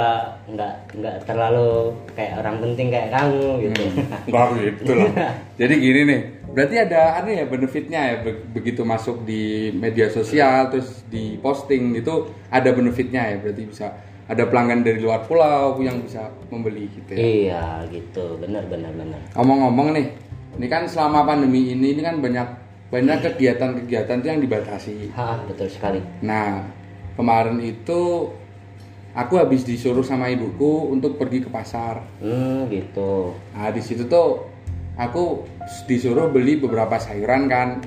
nggak nggak terlalu kayak orang penting kayak kamu gitu. Enggak gitu lah. Jadi gini nih, berarti ada anu ya benefitnya ya be- begitu masuk di media sosial terus di posting itu ada benefitnya ya berarti bisa ada pelanggan dari luar pulau yang bisa membeli gitu ya. iya gitu, benar benar benar. Ngomong-ngomong nih, ini kan selama pandemi ini ini kan banyak banyak kegiatan-kegiatan tuh yang dibatasi. Hah, betul sekali. Nah, kemarin itu aku habis disuruh sama ibuku untuk pergi ke pasar. Hmm, gitu. Nah, di situ tuh aku disuruh beli beberapa sayuran kan.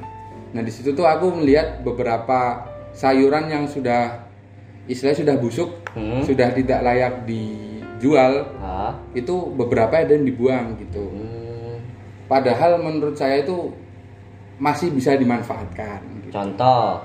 Nah, di situ tuh aku melihat beberapa sayuran yang sudah istilahnya sudah busuk, Hmm. sudah tidak layak dijual. Hah? Itu beberapa ada yang dibuang gitu. Hmm, Padahal menurut saya itu masih bisa dimanfaatkan. gitu. contoh.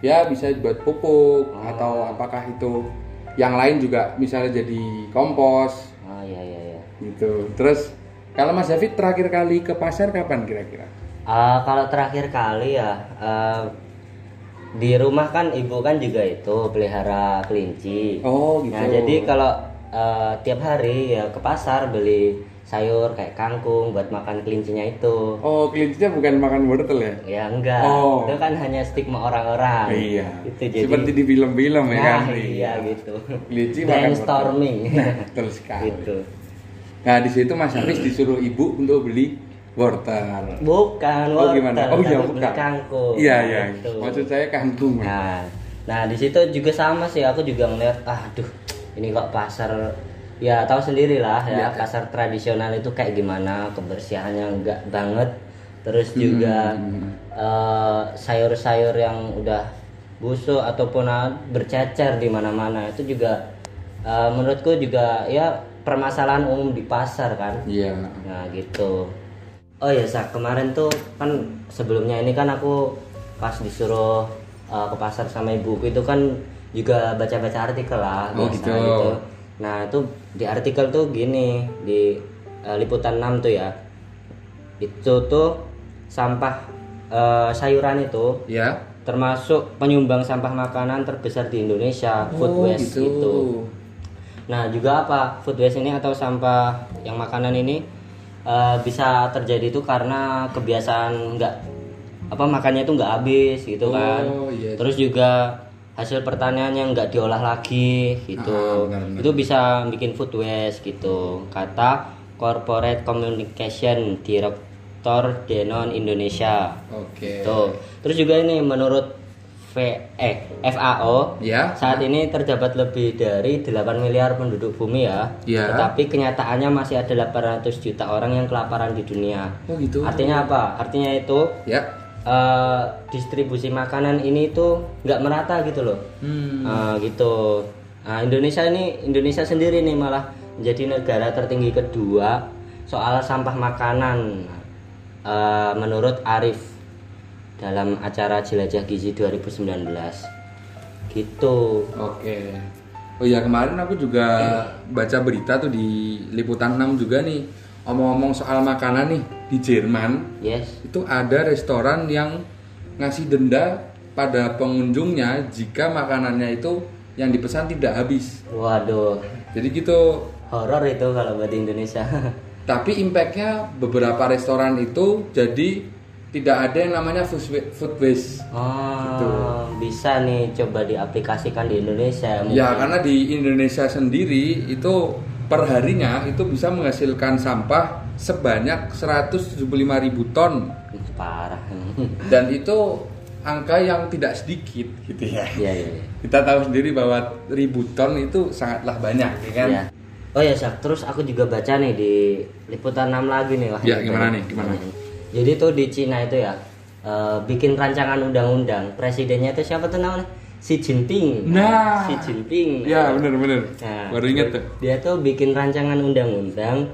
Ya bisa buat pupuk atau apakah itu yang lain juga misalnya jadi kompos Oh iya iya iya. gitu. Terus kalau Mas David terakhir kali ke pasar kapan kira-kira? Ah, kalau terakhir kali ya eh, di rumah kan ibu kan juga itu pelihara kelinci. Oh gitu. Nah jadi kalau eh, tiap hari ya ke pasar beli sayur kayak kangkung buat makan kelincinya itu. Oh kelincinya bukan makan wortel ya? Ya enggak, Oh. itu kan hanya stigma orang-orang. Iya. Itu jadi. Seperti di film-film ya kan? Nah, iya gitu. Kelinci makan Brainstorming. Betul sekali. gitu. Nah di situ Mas Hafiz disuruh ibu untuk beli wortel. Bukan Oh wortel, gimana? Oh iya bukan. kangkung. Iya iya. Gitu. Maksud saya kangkung. Nah, nah di situ juga sama sih aku juga ngeliat, ah, aduh, ini kok pasar ya tahu sendiri lah ya Iya. pasar tradisional itu kayak gimana kebersihannya enggak banget, terus Hmm, juga eh, sayur-sayur yang udah busuk ataupun ah, bercecer di mana-mana itu juga eh, menurutku juga ya permasalahan umum di pasar kan. Iya. Nah gitu. Oh ya Sak, kemarin tuh kan sebelumnya ini kan aku pas disuruh uh, ke pasar sama ibuku itu kan juga baca-baca artikel lah. Oh, biasa gitu. Nah itu di artikel tuh gini di uh, liputan 6 tuh ya. Itu tuh sampah uh, sayuran itu Ya. termasuk penyumbang sampah makanan terbesar di Indonesia, food Oh, waste gitu. Nah juga apa food waste ini atau sampah yang makanan ini eh, bisa terjadi itu karena kebiasaan nggak apa makannya itu nggak habis gitu Oh, kan. iya. Terus juga hasil pertanian yang nggak diolah lagi gitu. Ah, benar-benar. itu bisa bikin food waste gitu. Kata Corporate Communication Director Denon Indonesia. Oke. Tuh. Terus juga ini menurut V eh FAO Ya. saat ini terdapat lebih dari 8 miliar penduduk bumi ya. Ya. Tetapi kenyataannya masih ada 800 juta orang yang kelaparan di dunia. Oh gitu. Artinya apa? Artinya itu Ya. Eh, distribusi makanan ini tuh nggak merata gitu loh. Hmm. Eh, gitu. Nah, Indonesia ini Indonesia sendiri nih malah menjadi negara tertinggi kedua soal sampah makanan. Eh, menurut Arif dalam acara Jelajah Gizi 2019. Gitu. Oke. Oh iya kemarin aku juga baca berita tuh di liputan 6 juga nih. Omong-omong soal makanan nih di Jerman Yes. itu ada restoran yang ngasih denda pada pengunjungnya jika makanannya itu yang dipesan tidak habis. Waduh. Jadi gitu. Horor itu kalau buat di Indonesia. Tapi impactnya beberapa restoran itu jadi tidak ada yang namanya food wa- food waste. Oh, bisa nih coba diaplikasikan di Indonesia. Ya mungkin. karena di Indonesia sendiri itu perharinya itu bisa menghasilkan sampah sebanyak 175.000 ton Itu parah. dan itu angka yang tidak sedikit gitu ya. Iya iya. iya. Kita tahu sendiri bahwa ribu ton itu sangatlah banyak, ya kan? Iya. Oh ya, Sak. terus aku juga baca nih di liputan 6 lagi nih wah. Ya, gimana nih, gimana? Hmm. Jadi tuh di Cina itu ya eh, bikin rancangan undang-undang. Presidennya itu siapa tuh namanya? Xi Jinping. Nah. Xi Jinping. Ya, bener-bener. Nah, Baru inget tuh. Dia tuh bikin rancangan undang-undang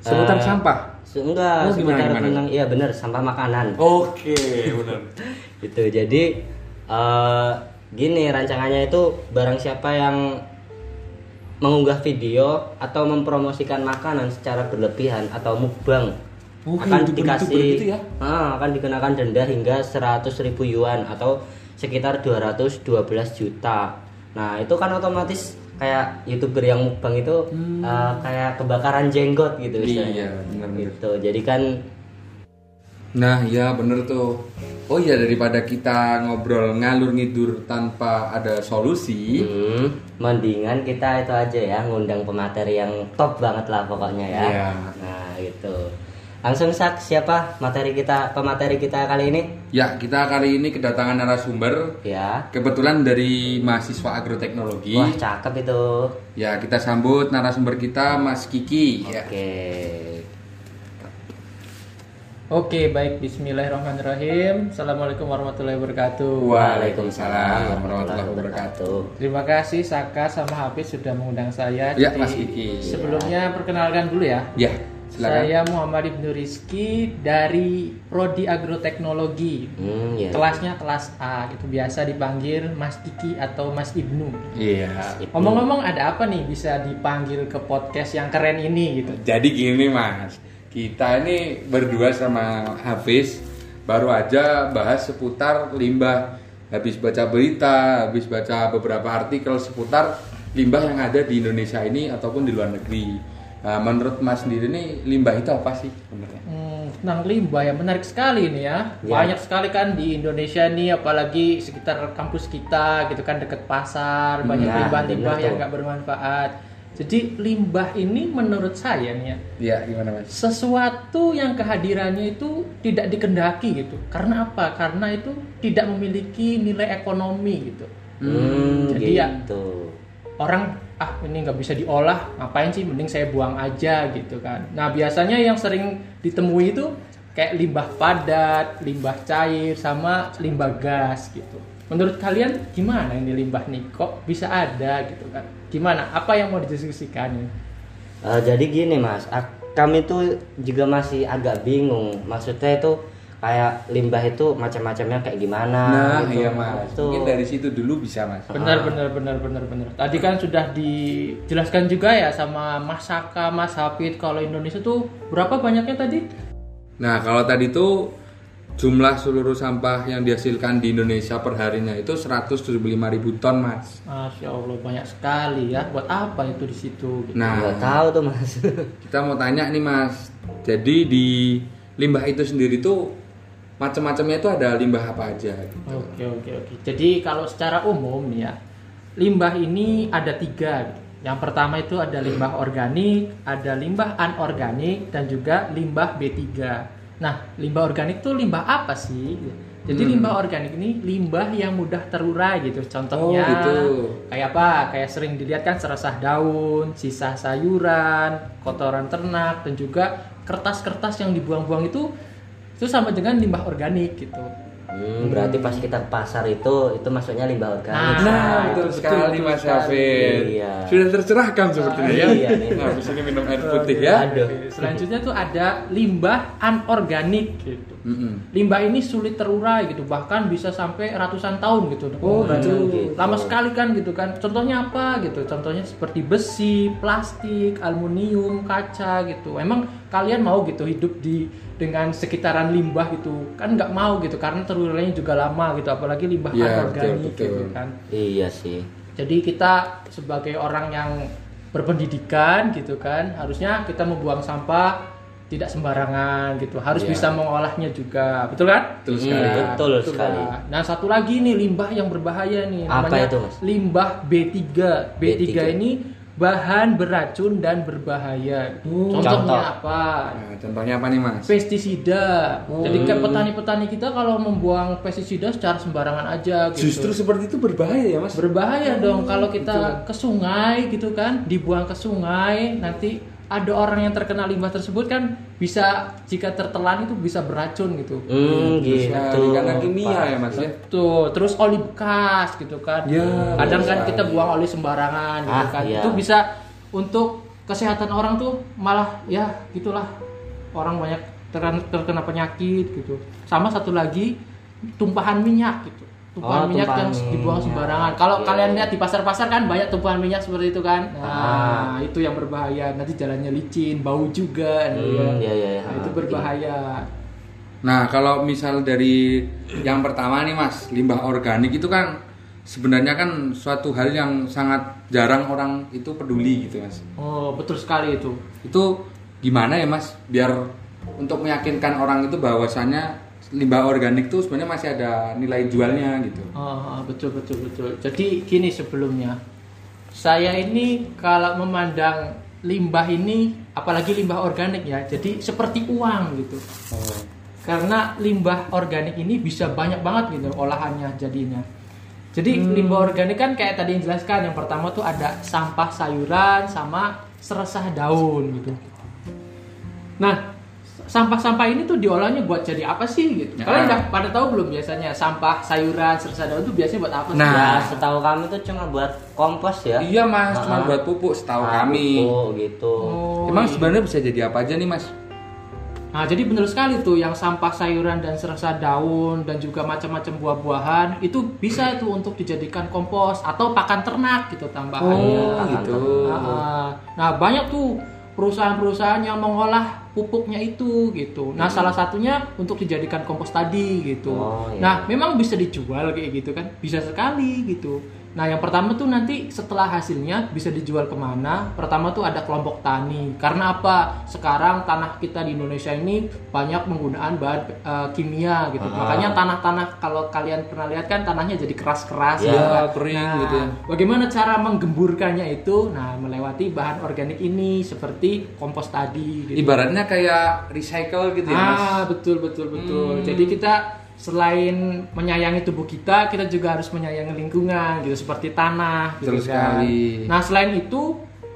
Seputar eh, sampah. se- enggak, Oh, gimana, seputar gimana? tentang iya benar sampah makanan. Oke, benar. gitu jadi eh, gini rancangannya itu barang siapa yang mengunggah video atau mempromosikan makanan secara berlebihan atau mukbang Oh, akan dikasih ya? Ah, akan dikenakan denda hingga 100.000 ribu yuan atau sekitar 212 juta nah itu kan otomatis kayak youtuber yang mukbang itu eh, kayak kebakaran jenggot gitu Hmm. Iya, istilahnya. benar-benar. gitu jadi kan Nah, iya bener tuh. Oh iya daripada kita ngobrol ngalur ngidur tanpa ada solusi, Hmm, mendingan kita itu aja ya ngundang pemateri yang top banget lah pokoknya ya. Iya. Nah gitu. Langsung sak siapa materi kita pemateri kita kali ini? ya kita kali ini kedatangan narasumber Ya. kebetulan dari mahasiswa agroteknologi. Wah cakep itu. Ya kita sambut narasumber kita Mas Kiki. Ya. Oke. Oke, baik. Bismillahirrahmanirrahim. Assalamualaikum warahmatullahi wabarakatuh. Waalaikumsalam warahmatullahi wabarakatuh. Terima kasih Saka sama Hafiz sudah mengundang saya. Ya, Jadi, Mas Kiki. Sebelumnya perkenalkan dulu ya. Ya, silakan. Saya Muhammad Ibnu Rizky dari Prodi Agroteknologi. Hmm ya. Kelasnya kelas A, gitu biasa dipanggil Mas Kiki atau Mas Ibnu. Iya. Ngomong-ngomong ada apa nih bisa dipanggil ke podcast yang keren ini gitu? Jadi gini Mas, kita ini berdua sama Hafiz baru aja bahas seputar limbah. Habis baca berita, habis baca beberapa artikel seputar limbah yang ada di Indonesia ini ataupun di luar negeri. Nah, menurut Mas sendiri nih limbah itu apa sih sebenarnya? Hmm, tentang limbah yang menarik sekali ini ya. Ya. Banyak sekali kan di Indonesia nih, apalagi sekitar kampus kita gitu kan deket pasar, banyak Ya, limbah-limbah bener yang nggak bermanfaat. Jadi limbah ini menurut saya nih ya, Ya, gimana Mas? sesuatu yang kehadirannya itu tidak dikendaki gitu. Karena apa? Karena itu tidak memiliki nilai ekonomi gitu. Hmm, Jadi ya- gitu. orang ah ini nggak bisa diolah ngapain sih? Mending saya buang aja gitu kan. Nah biasanya yang sering ditemui itu kayak limbah padat limbah cair sama limbah gas gitu. Menurut kalian gimana ini limbah nih? Kok bisa ada gitu kan? Gimana? Apa yang mau didiskusikan ini? Eh, jadi gini mas, kami tuh juga masih agak bingung. Maksudnya itu kayak limbah itu macam-macamnya kayak gimana? Nah, gitu. iya Mas. Itu- Mungkin dari situ dulu bisa Mas. benar benar benar benar benar tadi kan sudah dijelaskan juga ya sama Mas Saka Mas Hafid kalau Indonesia tuh berapa banyaknya tadi Nah, kalau tadi tuh jumlah seluruh sampah yang dihasilkan di Indonesia per harinya itu 175.000 ton, Mas. Masya Allah banyak sekali ya. Buat apa itu di situ? gitu. Nah, Nggak tahu tuh mas. kita mau tanya nih, Mas. Jadi di limbah itu sendiri tuh macam-macamnya itu ada limbah apa aja gitu. Oke oke oke. Jadi kalau secara umum ya, limbah ini ada tiga. gitu. Yang pertama itu ada limbah organik, ada limbah anorganik, dan juga limbah B3. Nah, limbah organik itu limbah apa sih? Jadi Hmm. limbah organik ini limbah yang mudah terurai gitu. Contohnya Oh, gitu. kayak apa? Kayak sering dilihat kan seresah daun, sisa sayuran, kotoran ternak, dan juga kertas-kertas yang dibuang-buang itu itu sama dengan limbah organik gitu. Hmm, berarti pas kita ke pasar itu itu maksudnya limbah organik. Nah, Nah, itu betul sekali betul Mas. Hafid. Iya. Sudah tercerahkan sepertinya ya. Iya, nih. Nah, habis ini minum air putih ya. Aduh. Selanjutnya tuh ada limbah anorganik gitu. Limbah ini sulit terurai gitu, bahkan bisa sampai ratusan tahun gitu. Oh, gitu. Gitu. Lama sekali kan gitu kan. Contohnya apa gitu? Contohnya seperti besi, plastik, aluminium, kaca gitu. Emang kalian mau gitu hidup di dengan sekitaran limbah gitu? Kan nggak mau gitu karena terurainya juga lama gitu, apalagi limbah Iya, anorganik betul, betul. gitu kan. Iya sih. Jadi kita sebagai orang yang berpendidikan gitu kan, harusnya kita membuang sampah tidak sembarangan gitu. Harus Iya. bisa mengolahnya juga. Betul kan? Betul Hmm, sekali. betul Betul sekali. lah. Nah, satu lagi nih limbah yang berbahaya nih Apa namanya itu, Mas? limbah B3. B3, B3. ini bahan beracun dan berbahaya. Contoh. Contohnya apa? Nah, contohnya apa nih mas? pestisida. Jadi kayak petani-petani kita kalau membuang pestisida secara sembarangan aja gitu. Justru seperti itu berbahaya ya mas. berbahaya dong kalau kita ke sungai gitu kan, dibuang ke sungai, nanti ada orang yang terkena limbah tersebut kan bisa jika tertelan itu bisa beracun gitu. Hmm, gitu. Karena kimia ya mas ya. Tuh, terus oli bekas gitu kan. Ya, Kadang kan kita buang oli sembarangan gitu Ah, kan. iya. Itu bisa untuk kesehatan orang tuh malah ya gitulah orang banyak terkena, terkena penyakit gitu. Sama satu lagi tumpahan minyak gitu. Tumpahan Oh, minyak tumpahan yang dibuang minyak. sembarangan. Kalau Iya. kalian lihat di pasar-pasar kan banyak tumpahan minyak seperti itu kan. Ah. Nah, itu yang berbahaya. Nanti jalannya licin, bau juga Hmm, ya. iya, iya, iya. Nah, itu Ah, berbahaya. Nah kalau misal dari yang pertama nih mas, limbah organik itu kan sebenarnya kan suatu hal yang sangat jarang orang itu peduli gitu mas. Oh, betul sekali itu. Itu gimana ya mas? Biar untuk meyakinkan orang itu bahwasannya limbah organik itu sebenarnya masih ada nilai jualnya gitu. Oh, betul betul betul. Jadi gini sebelumnya, saya ini kalau memandang limbah ini, apalagi limbah organik ya, jadi seperti uang gitu. Oh. Karena limbah organik ini bisa banyak banget gitu olahannya jadinya. Jadi limbah organik kan kayak tadi yang jelaskan, yang pertama tuh ada sampah sayuran sama seresah daun gitu. Nah, sampah-sampah ini tuh diolahnya buat jadi apa sih gitu? Ya. Kalian udah pada tahu belum biasanya sampah sayuran seresah daun tuh biasanya buat apa sih? Nah. Ya, setahu kami tuh cuma buat kompos ya. Iya mas, cuma Ah. buat pupuk setahu Ah, kami. pupuk gitu. Oh, Emang iya. sebenarnya bisa jadi apa aja nih mas? Nah, jadi benar sekali tuh yang sampah sayuran dan serasa daun dan juga macam-macam buah-buahan itu bisa itu untuk dijadikan kompos atau pakan ternak gitu tambahannya. Oh, gitu. Nah, nah, banyak tuh perusahaan-perusahaan yang mengolah pupuknya itu gitu. Nah, salah satunya untuk dijadikan kompos tadi gitu. Oh, iya. Nah, memang bisa dijual kayak gitu kan? Bisa sekali gitu. Nah, yang pertama tuh nanti setelah hasilnya bisa dijual ke mana? Pertama tuh ada kelompok tani. Karena apa? Sekarang tanah kita di Indonesia ini banyak penggunaan bahan eh, kimia gitu. Ah. Makanya tanah-tanah kalau kalian pernah lihat kan tanahnya jadi keras-keras. Ya, gitu kan. kering Nah, gitu ya. Bagaimana cara menggemburkannya itu? Nah, melewati bahan organik ini seperti kompos tadi. Gitu. Ibaratnya kayak recycle gitu ya mas? Ah, betul betul betul. Hmm. Jadi kita selain menyayangi tubuh kita, kita juga harus menyayangi lingkungan gitu seperti tanah gitu Betul kan. sekali. Nah, selain itu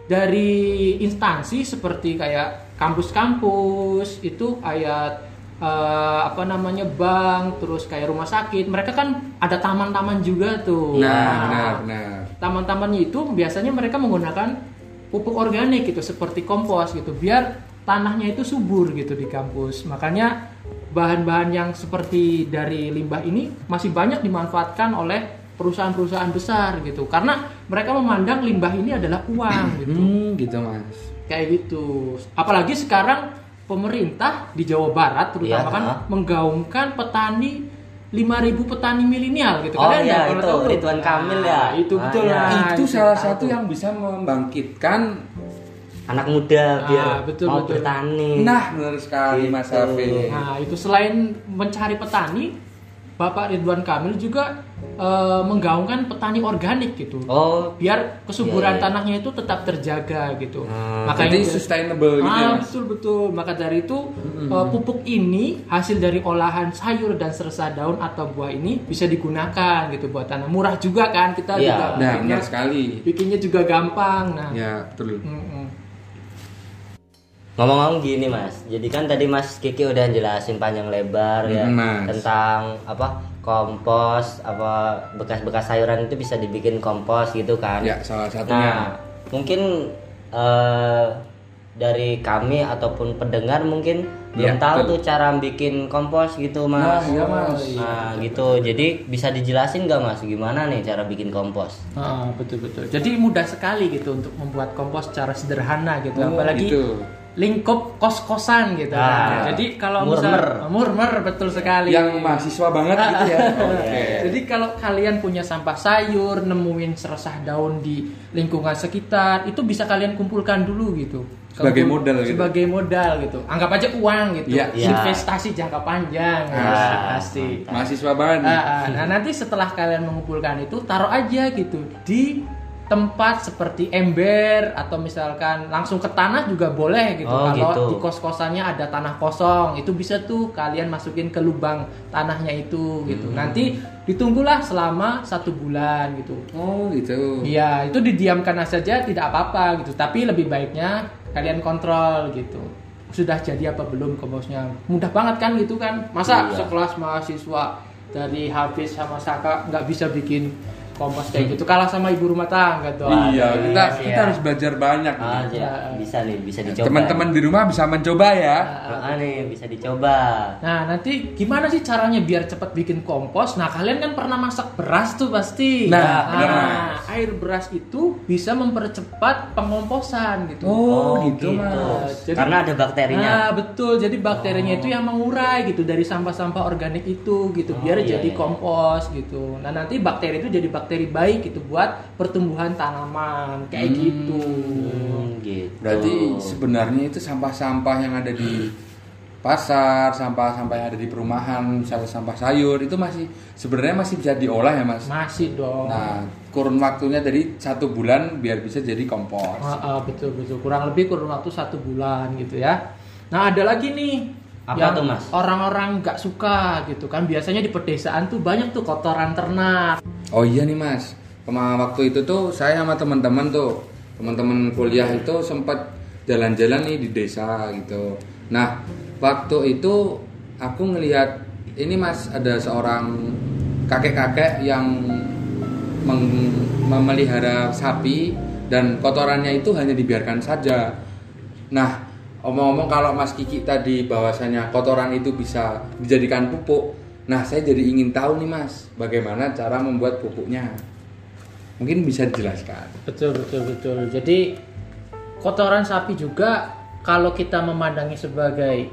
dari instansi seperti kayak kampus-kampus itu kayak eh, apa namanya bank, terus kayak rumah sakit, mereka kan ada taman-taman juga tuh. Nah, benar benar. taman-tamannya itu biasanya mereka menggunakan pupuk organik gitu seperti kompos gitu biar tanahnya itu subur gitu di kampus makanya bahan-bahan yang seperti dari limbah ini masih banyak dimanfaatkan oleh perusahaan-perusahaan besar gitu karena mereka memandang limbah ini adalah uang gitu Hmm, gitu mas. kayak gitu apalagi sekarang pemerintah di Jawa Barat terutama Iya, kan ha? menggaungkan petani 5000 petani milenial gitu Oh, Kalian udah pernah itu, tahu? Ridwan Kamil ya? Nah, itu Ah, betul nah, itu salah satu yang bisa membangkitkan. Anak muda biar Ah, betul, mau betul. bertani. Nah, benar sekali mas Gitu. Hafiz. Nah, itu selain mencari petani, Bapak Ridwan Kamil juga eh, menggaungkan petani organik gitu. Oh, Biar kesuburan Iya, iya. tanahnya itu tetap terjaga gitu. Hmm, Jadi sustainable gitu ya Ah, mas. betul betul. Maka dari itu eh, pupuk ini hasil dari olahan sayur dan serasa daun atau buah ini bisa digunakan gitu buat tanah. Murah juga kan kita Iya. juga Nah, bikinnya, benar sekali. bikinnya juga gampang. Nah, Ya, betul. mm-mm. Ngomong-ngomong gini mas, jadi kan tadi mas Kiki udah jelasin panjang lebar ya Mm, Mas. tentang apa kompos, apa bekas-bekas sayuran itu bisa dibikin kompos gitu kan? Ya, salah satunya. Nah, mungkin eh, dari kami ataupun pendengar mungkin belum Ya, tahu betul. tuh cara bikin kompos gitu mas. Nah, iya, Mas. Nah, gitu. Jadi bisa dijelasin nggak mas gimana nih cara bikin kompos? Ah, betul betul. Jadi mudah sekali gitu untuk membuat kompos secara sederhana gitu. Oh, Apalagi gitu. Lingkup kos-kosan gitu. Ah. kan. Jadi kalau Murmer. misal murmer betul sekali. Yang mahasiswa banget gitu ya. Oke. Jadi kalau kalian punya sampah sayur, nemuin seresah daun di lingkungan sekitar, itu bisa kalian kumpulkan dulu gitu. Sebagai Kumpul- modal gitu. Sebagai modal gitu. Anggap aja uang gitu. Iya. Iya. Investasi jangka panjang. Ah, pasti. Mahasiswa banget. nih. Ah, ah. nah nanti setelah kalian mengumpulkan itu taruh aja gitu di tempat seperti ember atau misalkan langsung ke tanah juga boleh gitu. Oh, Kalau gitu. di kos-kosannya ada tanah kosong, itu bisa tuh kalian masukin ke lubang tanahnya itu gitu. Nanti ditunggulah selama satu bulan gitu. Oh gitu. Iya, itu didiamkan saja tidak apa-apa gitu. Tapi lebih baiknya kalian kontrol gitu. Sudah jadi apa belum komposnya? Mudah banget kan gitu kan? Masa Iya. sekelas mahasiswa dari Hafiz sama Saka nggak bisa bikin kompos kayak gitu? Kalah sama ibu rumah tangga tuh. Iya, Aduh, kita iya. kita harus belajar banyak. Ah, nih. ya, bisa nih, bisa dicoba. Teman-teman di rumah bisa mencoba ya. Ah, nih, bisa dicoba. Nah, nanti gimana sih caranya biar cepat bikin kompos? Nah, kalian kan pernah masak beras tuh pasti. Nah, benar, Mas. air beras itu bisa mempercepat pengomposan gitu. Oh, gitu, Mas. Jadi- Karena ada bakterinya. Nah, betul. Jadi bakterinya itu yang mengurai gitu dari sampah-sampah organik itu gitu biar iya, jadi iya. kompos gitu. Nah, nanti bakteri itu jadi bakteri baik gitu buat pertumbuhan tanaman kayak gitu. Hmm, gitu. Berarti sebenarnya itu sampah-sampah yang ada di pasar, sampah-sampah yang ada di perumahan, misalnya sampah sayur itu masih sebenarnya masih bisa diolah ya mas. Masih dong. Nah, kurun waktunya dari satu bulan biar bisa jadi kompos. Ah, ah, betul betul kurang lebih kurun waktu satu bulan gitu ya. Nah ada lagi nih Apa yang tuh, Mas? orang-orang nggak suka gitu kan biasanya di pedesaan tuh banyak tuh kotoran ternak. Oh iya nih mas, kemarin waktu itu tuh saya sama teman-teman tuh, teman-teman kuliah itu sempat jalan-jalan nih di desa gitu. Nah waktu itu aku ngelihat ini mas ada seorang kakek-kakek yang memelihara sapi dan kotorannya itu hanya dibiarkan saja. Nah omong-omong kalau Mas Kiki tadi bahwasanya kotoran itu bisa dijadikan pupuk. Nah, saya jadi ingin tahu nih Mas, bagaimana cara membuat pupuknya. Mungkin bisa dijelaskan. Betul betul betul. Jadi kotoran sapi juga kalau kita memandangi sebagai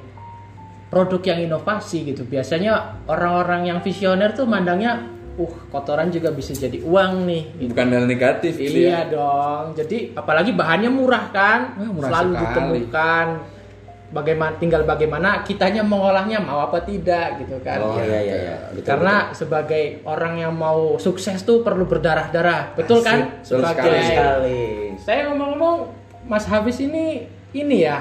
produk yang inovasi gitu. Biasanya orang-orang yang visioner tuh mandangnya, uh kotoran juga bisa jadi uang nih. Gitu. Bukan hal negatif Iya ya. dong. Jadi apalagi bahannya murah kan, Wah, murah selalu sekali. ditemukan. Bagaimana tinggal bagaimana kitanya mengolahnya mau apa tidak gitu kan. Oh Ya. iya iya iya. Betul, Karena sebagai orang yang mau sukses tuh perlu berdarah-darah, betul kan? Asik, betul betul sebagai sekali. saya ngomong-ngomong, Mas Hafiz ini ini ya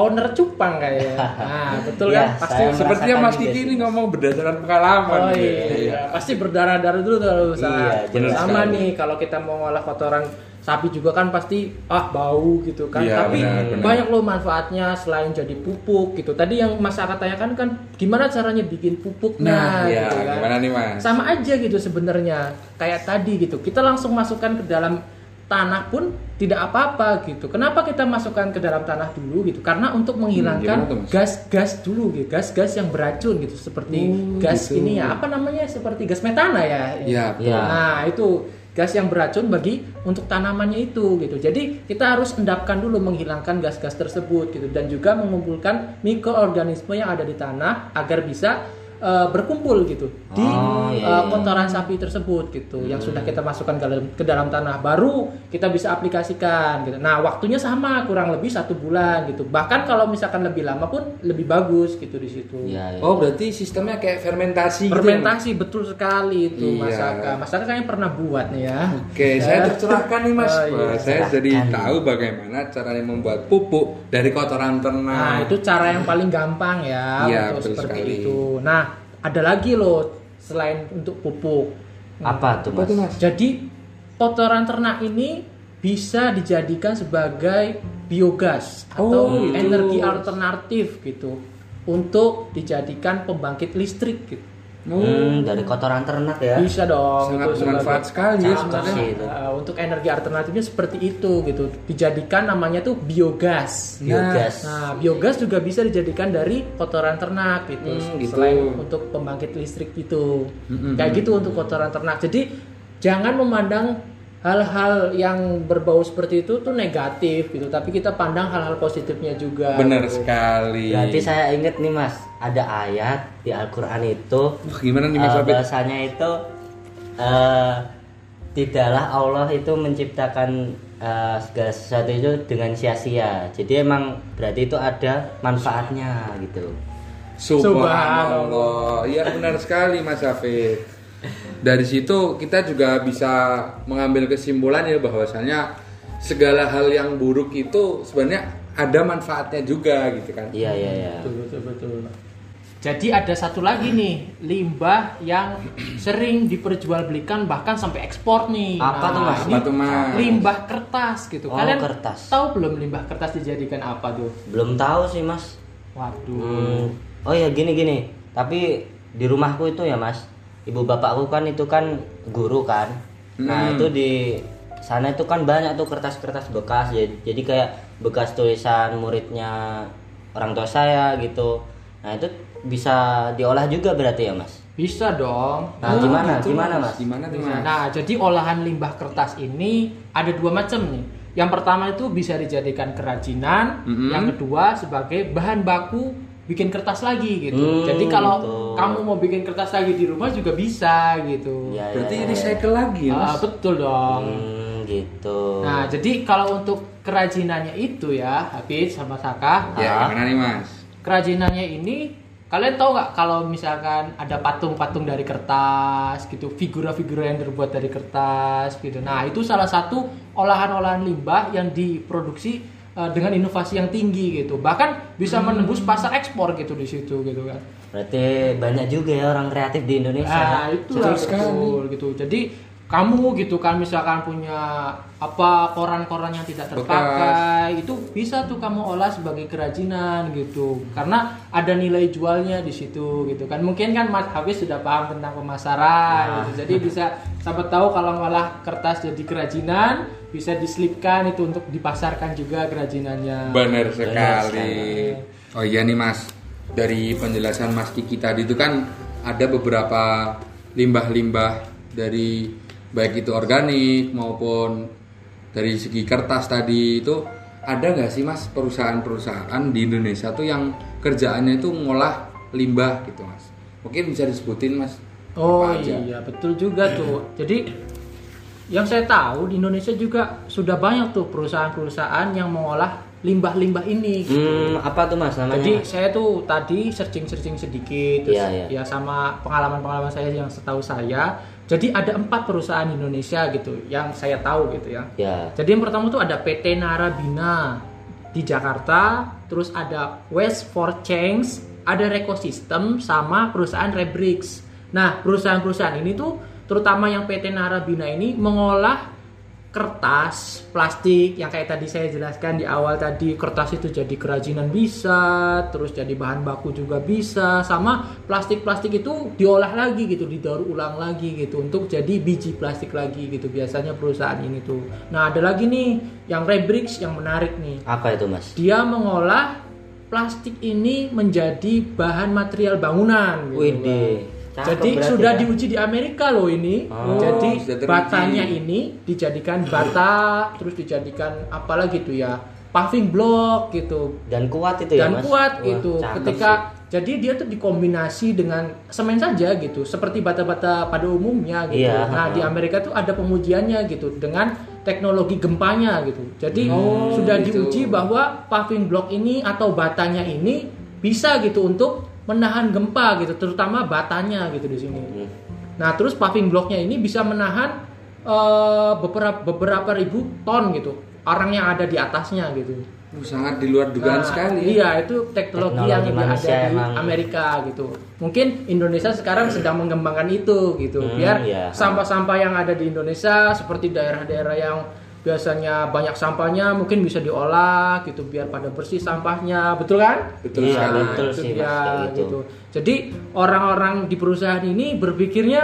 owner cupang kayaknya. Nah, betul Iya, kan? Pasti saya Sepertinya Mas juga Kiki ini ngomong berdasarkan pengalaman. Oh gitu. iya, pasti berdarah-darah dulu tuh usaha. Iya, Sama sekali. nih kalau kita mau ngolah kotoran sapi juga kan pasti ah bau gitu kan. Iya, Tapi benar, benar. banyak loh manfaatnya selain jadi pupuk gitu. Tadi yang Mas Aka tanyakan kan gimana caranya bikin pupuknya Nah, iya, gitu kan. gimana nih Mas? Sama aja gitu sebenarnya. Kayak tadi gitu. Kita langsung masukkan ke dalam tanah pun tidak apa-apa gitu. Kenapa kita masukkan ke dalam tanah dulu gitu? Karena untuk gimana menghilangkan gas-gas dulu gitu, gas-gas yang beracun gitu seperti Oh, gas gitu. ini ya, apa namanya? Seperti gas metana ya. Iya. Iya. Nah, itu gas yang beracun bagi untuk tanamannya itu gitu. Jadi kita harus endapkan dulu menghilangkan gas-gas tersebut gitu dan juga mengumpulkan mikroorganisme yang ada di tanah agar bisa eh, berkumpul gitu di Oh, iya, iya. kotoran sapi tersebut gitu yang sudah kita masukkan ke dalam, ke dalam tanah baru kita bisa aplikasikan gitu. Nah waktunya sama kurang lebih satu bulan gitu. Bahkan kalau misalkan lebih lama pun lebih bagus gitu di situ. Iya, iya. Oh, berarti sistemnya kayak fermentasi gitu. ya? Fermentasi betul sekali itu Mas Iya. Aka. Mas Aka kayaknya pernah buat nih ya. Oke, saya tercerahkan nih Mas. Oh, iya. Wah, saya jadi tahu bagaimana caranya membuat pupuk dari kotoran ternak. Nah, itu cara yang paling gampang ya Iya, untuk betul seperti sekali. itu. Nah, ada lagi loh selain untuk pupuk. Apa tuh Apa mas? tuh, Mas? Jadi kotoran ternak ini bisa dijadikan sebagai biogas atau Oh, gitu. energi alternatif gitu untuk dijadikan pembangkit listrik gitu. Oh, Hmm, dari kotoran ternak ya. Bisa dong. Sangat itu bermanfaat sekali ya sebenarnya. sih itu. Uh, untuk energi alternatifnya seperti itu gitu. Dijadikan namanya tuh biogas. Biogas. Nah, biogas juga bisa dijadikan dari kotoran ternak gitu. Hmm, gitu. Selain untuk pembangkit listrik itu. Mm-mm. Kayak gitu untuk kotoran ternak. Jadi jangan memandang hal-hal yang berbau seperti itu tuh negatif gitu, tapi kita pandang hal-hal positifnya juga. Benar gitu. sekali. Berarti saya ingat nih mas, ada ayat di Al-Quran itu Wah, gimana nih Mas eh, Wabit? bahasanya itu eh, tidaklah Allah itu menciptakan eh, segala sesuatu itu dengan sia-sia. Jadi emang berarti itu ada manfaatnya gitu. Subhanallah. Iya benar sekali Mas Hafid. Dari situ kita juga bisa mengambil kesimpulan ya bahwasanya segala hal yang buruk itu sebenarnya ada manfaatnya juga gitu kan Iya iya iya. betul betul betul jadi ada satu lagi nih limbah yang sering diperjualbelikan bahkan sampai ekspor nih Apa tuh, Mas? ini Apa tuh, Mas? limbah kertas gitu Oh, kalian kertas. tahu belum limbah kertas dijadikan apa tuh Belum tahu sih mas. waduh Hmm. Oh ya gini gini. Tapi di rumahku itu ya mas, ibu bapakku kan itu kan guru kan. Nah Hmm. itu di sana itu kan banyak tuh kertas-kertas bekas. Jadi, jadi kayak bekas tulisan muridnya orang tua saya gitu. Nah itu bisa diolah juga berarti ya mas. bisa dong Nah gimana gitu, gimana mas? gimana tuh mas Nah, jadi olahan limbah kertas ini ada dua macam nih. Yang pertama itu bisa dijadikan kerajinan, Mm-mm. yang kedua sebagai bahan baku bikin kertas lagi gitu. Hmm, jadi kalau gitu. kamu mau bikin kertas lagi di rumah juga bisa gitu. Ya, berarti ya, ya. recycle lagi ya mas Ah, betul dong. Hmm, gitu. Nah, jadi kalau untuk kerajinannya itu ya, Habib sama Saka, ya gimana nih mas kerajinannya ini kalian tahu nggak kalau misalkan ada patung-patung dari kertas gitu figura-figura yang terbuat dari kertas gitu nah itu salah satu olahan-olahan limbah yang diproduksi eh, dengan inovasi yang tinggi gitu bahkan bisa menembus pasar ekspor gitu di situ gitu kan Berarti banyak juga ya orang kreatif di Indonesia. nah itu lah Betul sekali. betul gitu jadi kamu gitu kan misalkan punya apa koran-koran yang tidak terpakai itu bisa tuh kamu olah sebagai kerajinan gitu karena ada nilai jualnya di situ gitu kan mungkin kan Mas Hafiz sudah paham tentang pemasaran gitu. jadi bisa sampai tahu kalau ngolah kertas jadi kerajinan bisa diselipkan itu untuk dipasarkan juga kerajinannya Benar sekali. sekali. Oh iya nih Mas, dari penjelasan Mas Kiki tadi itu kan ada beberapa limbah-limbah dari baik itu organik maupun dari segi kertas tadi itu ada nggak sih Mas perusahaan-perusahaan di Indonesia tuh yang kerjaannya itu ngolah limbah gitu Mas? Mungkin bisa disebutin Mas? Oh Apa aja? iya betul juga tuh. Jadi yang saya tahu di Indonesia juga sudah banyak tuh perusahaan-perusahaan yang mengolah limbah-limbah ini. gitu. Hmm, apa tuh mas namanya? Jadi Mas? saya tuh tadi searching-searching sedikit, terus Iya, iya. ya sama pengalaman-pengalaman saya yang setahu saya. Jadi ada empat perusahaan Indonesia gitu yang saya tahu gitu ya. Ya. Jadi yang pertama tuh ada PT Narabina di Jakarta, terus ada West for Change, ada Recosystem sama perusahaan Rebrix. Nah, perusahaan-perusahaan ini tuh terutama yang PT Narabina ini mengolah kertas, plastik yang kayak tadi saya jelaskan di awal tadi kertas itu jadi kerajinan bisa, terus jadi bahan baku juga bisa, sama plastik-plastik itu diolah lagi gitu, didaur ulang lagi gitu untuk jadi biji plastik lagi gitu biasanya perusahaan ini tuh. Nah ada lagi nih yang Rebrix yang menarik nih, Apa itu mas? dia mengolah plastik ini menjadi bahan material bangunan. Gitu, Wih Bang. Jadi sudah diuji di Amerika loh ini. Oh, Jadi sudah teruji. batanya ini dijadikan bata, terus dijadikan apa lagi tuh ya? Paving block gitu. dan kuat itu ya Dan mas. kuat Wah, gitu. cakep Ketika jadi dia tuh dikombinasi dengan semen saja gitu, seperti bata-bata pada umumnya gitu. Iya, nah, di Amerika tuh ada pengujiannya gitu dengan teknologi gempanya gitu. Jadi Oh, sudah gitu. diuji bahwa paving block ini atau batanya ini bisa gitu untuk menahan gempa gitu, terutama batanya gitu di sini. Hmm. Nah, terus paving blocknya ini bisa menahan eh, beberapa beberapa ribu ton gitu, orang yang ada di atasnya gitu. Uh, sangat di luar dugaan Nah, sekali. Iya, itu teknologi, Teknologi yang ada di emang. Amerika gitu. Mungkin Indonesia sekarang sedang mengembangkan itu gitu, Hmm, biar iya. sampah-sampah yang ada di Indonesia seperti daerah-daerah yang biasanya banyak sampahnya mungkin bisa diolah gitu biar pada bersih sampahnya betul kan Betul Iya, sekali. betul sih, kayak gitu. gitu. Jadi orang-orang di perusahaan ini berpikirnya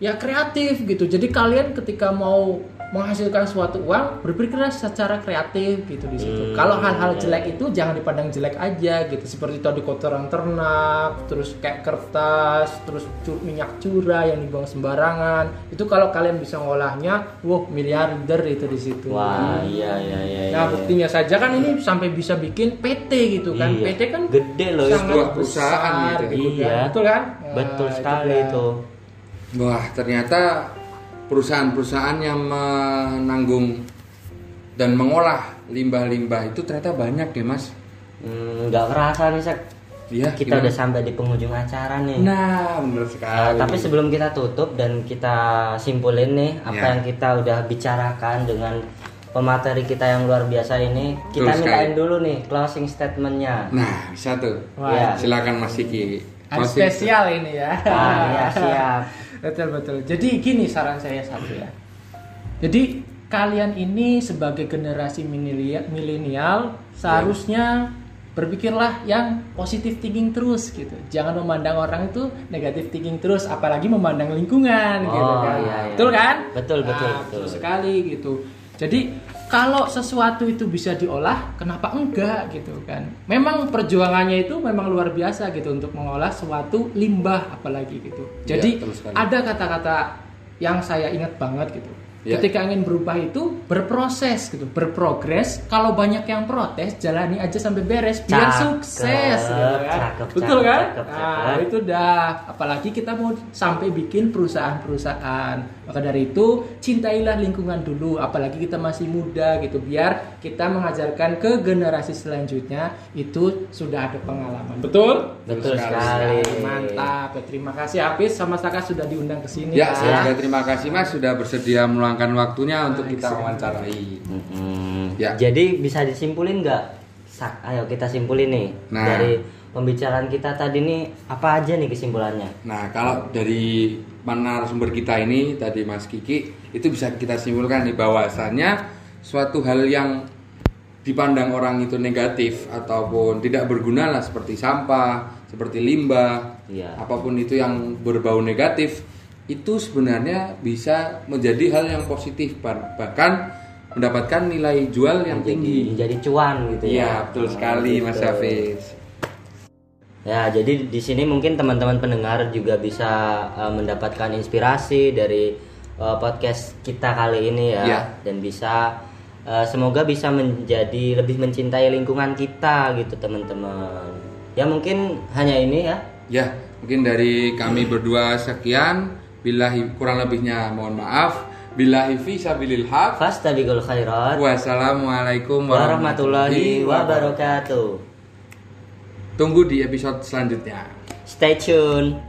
ya kreatif gitu. Jadi kalian ketika mau menghasilkan suatu uang berpikirlah secara kreatif gitu di situ. Hmm, Kalau hal-hal iya. jelek itu jangan dipandang jelek aja gitu. Seperti tadi kotoran ternak, terus kayak kertas, terus minyak curah yang dibuang sembarangan. Itu kalau kalian bisa ngolahnya, wah miliarder itu di situ. Wah iya iya iya. Nah iya. buktinya saja kan ini sampai bisa bikin PT gitu kan. Iya. PT kan Gede loh itu. perusahaan besar gitu. gitu kan. Iya. Betul kan? Betul Nah, sekali dia. itu. Wah, ternyata perusahaan-perusahaan yang menanggung dan mengolah limbah-limbah itu ternyata banyak ya, Mas. Hmm, nggak kerasa nih sek. Iya, kita gimana? udah sampai di penghujung acara nih. Nah, bener Uh, sekali. tapi sebelum kita tutup dan kita simpulin nih apa Ya. yang kita udah bicarakan dengan pemateri kita yang luar biasa ini, kita Betul mintain sekali. dulu nih closing statementnya. Nah, bisa tuh. Wah. Ya. Silakan Mas Kiki. Closing spesial ini ya. Ah, ya siap. betul betul. Jadi gini saran saya satu ya. Jadi kalian ini sebagai generasi milenial- seharusnya berpikirlah yang positif thinking terus gitu. Jangan memandang orang itu negatif thinking terus, apalagi memandang lingkungan gitu Oh, kan. iya, iya. Betul kan? Betul, betul, Nah, betul. sekali gitu. Jadi kalau sesuatu itu bisa diolah, kenapa enggak gitu kan? Memang perjuangannya itu memang luar biasa gitu untuk mengolah suatu limbah apalagi gitu. Jadi betul sekali. ada kata-kata yang saya ingat banget gitu. Ya. Ketika ingin berubah itu berproses gitu, berprogres. Kalau banyak yang protes, jalani aja sampai beres biar Cakep, sukses. gitu kan. cakep, Betul cakep, kan? cakep, Nah, cakep. itu dah. Apalagi kita mau sampai bikin perusahaan-perusahaan. Maka dari itu cintailah lingkungan dulu. Apalagi kita masih muda gitu, biar kita mengajarkan ke generasi selanjutnya itu sudah ada pengalaman. Betul? Betul sekali. sekali. Mantap. Ya, terima kasih Hafiz sama Saka sudah diundang ke sini. Ya, saya juga terima kasih Mas sudah bersedia meluangkan waktunya untuk kita wawancarai. Mm-mm. Ya. Jadi bisa disimpulin nggak? Sak, ayo kita simpulin nih Nah. dari pembicaraan kita tadi nih apa aja nih kesimpulannya? Nah, kalau dari narasumber kita ini tadi Mas Kiki itu bisa kita simpulkan nih bahwasannya suatu hal yang dipandang orang itu negatif ataupun tidak berguna lah seperti sampah, seperti limbah, Iya. apa pun itu yang berbau negatif itu sebenarnya bisa menjadi hal yang positif bah- bahkan mendapatkan nilai jual yang Menjadi, tinggi. menjadi cuan gitu ya. Iya, betul Oh, sekali Mas gitu. Hafiz. Ya, jadi di sini mungkin teman-teman pendengar juga bisa uh, mendapatkan inspirasi dari uh, podcast kita kali ini ya, Ya. dan bisa uh, semoga bisa menjadi lebih mencintai lingkungan kita gitu teman-teman. Ya mungkin hanya ini ya. Ya, mungkin dari kami berdua sekian. Billahi kurang lebihnya mohon maaf. Billahi fi sabilil haq. Fastabiqul khairat. Wassalamualaikum Warahmatullahi wabarakatuh. Tunggu di episode selanjutnya. Stay tune.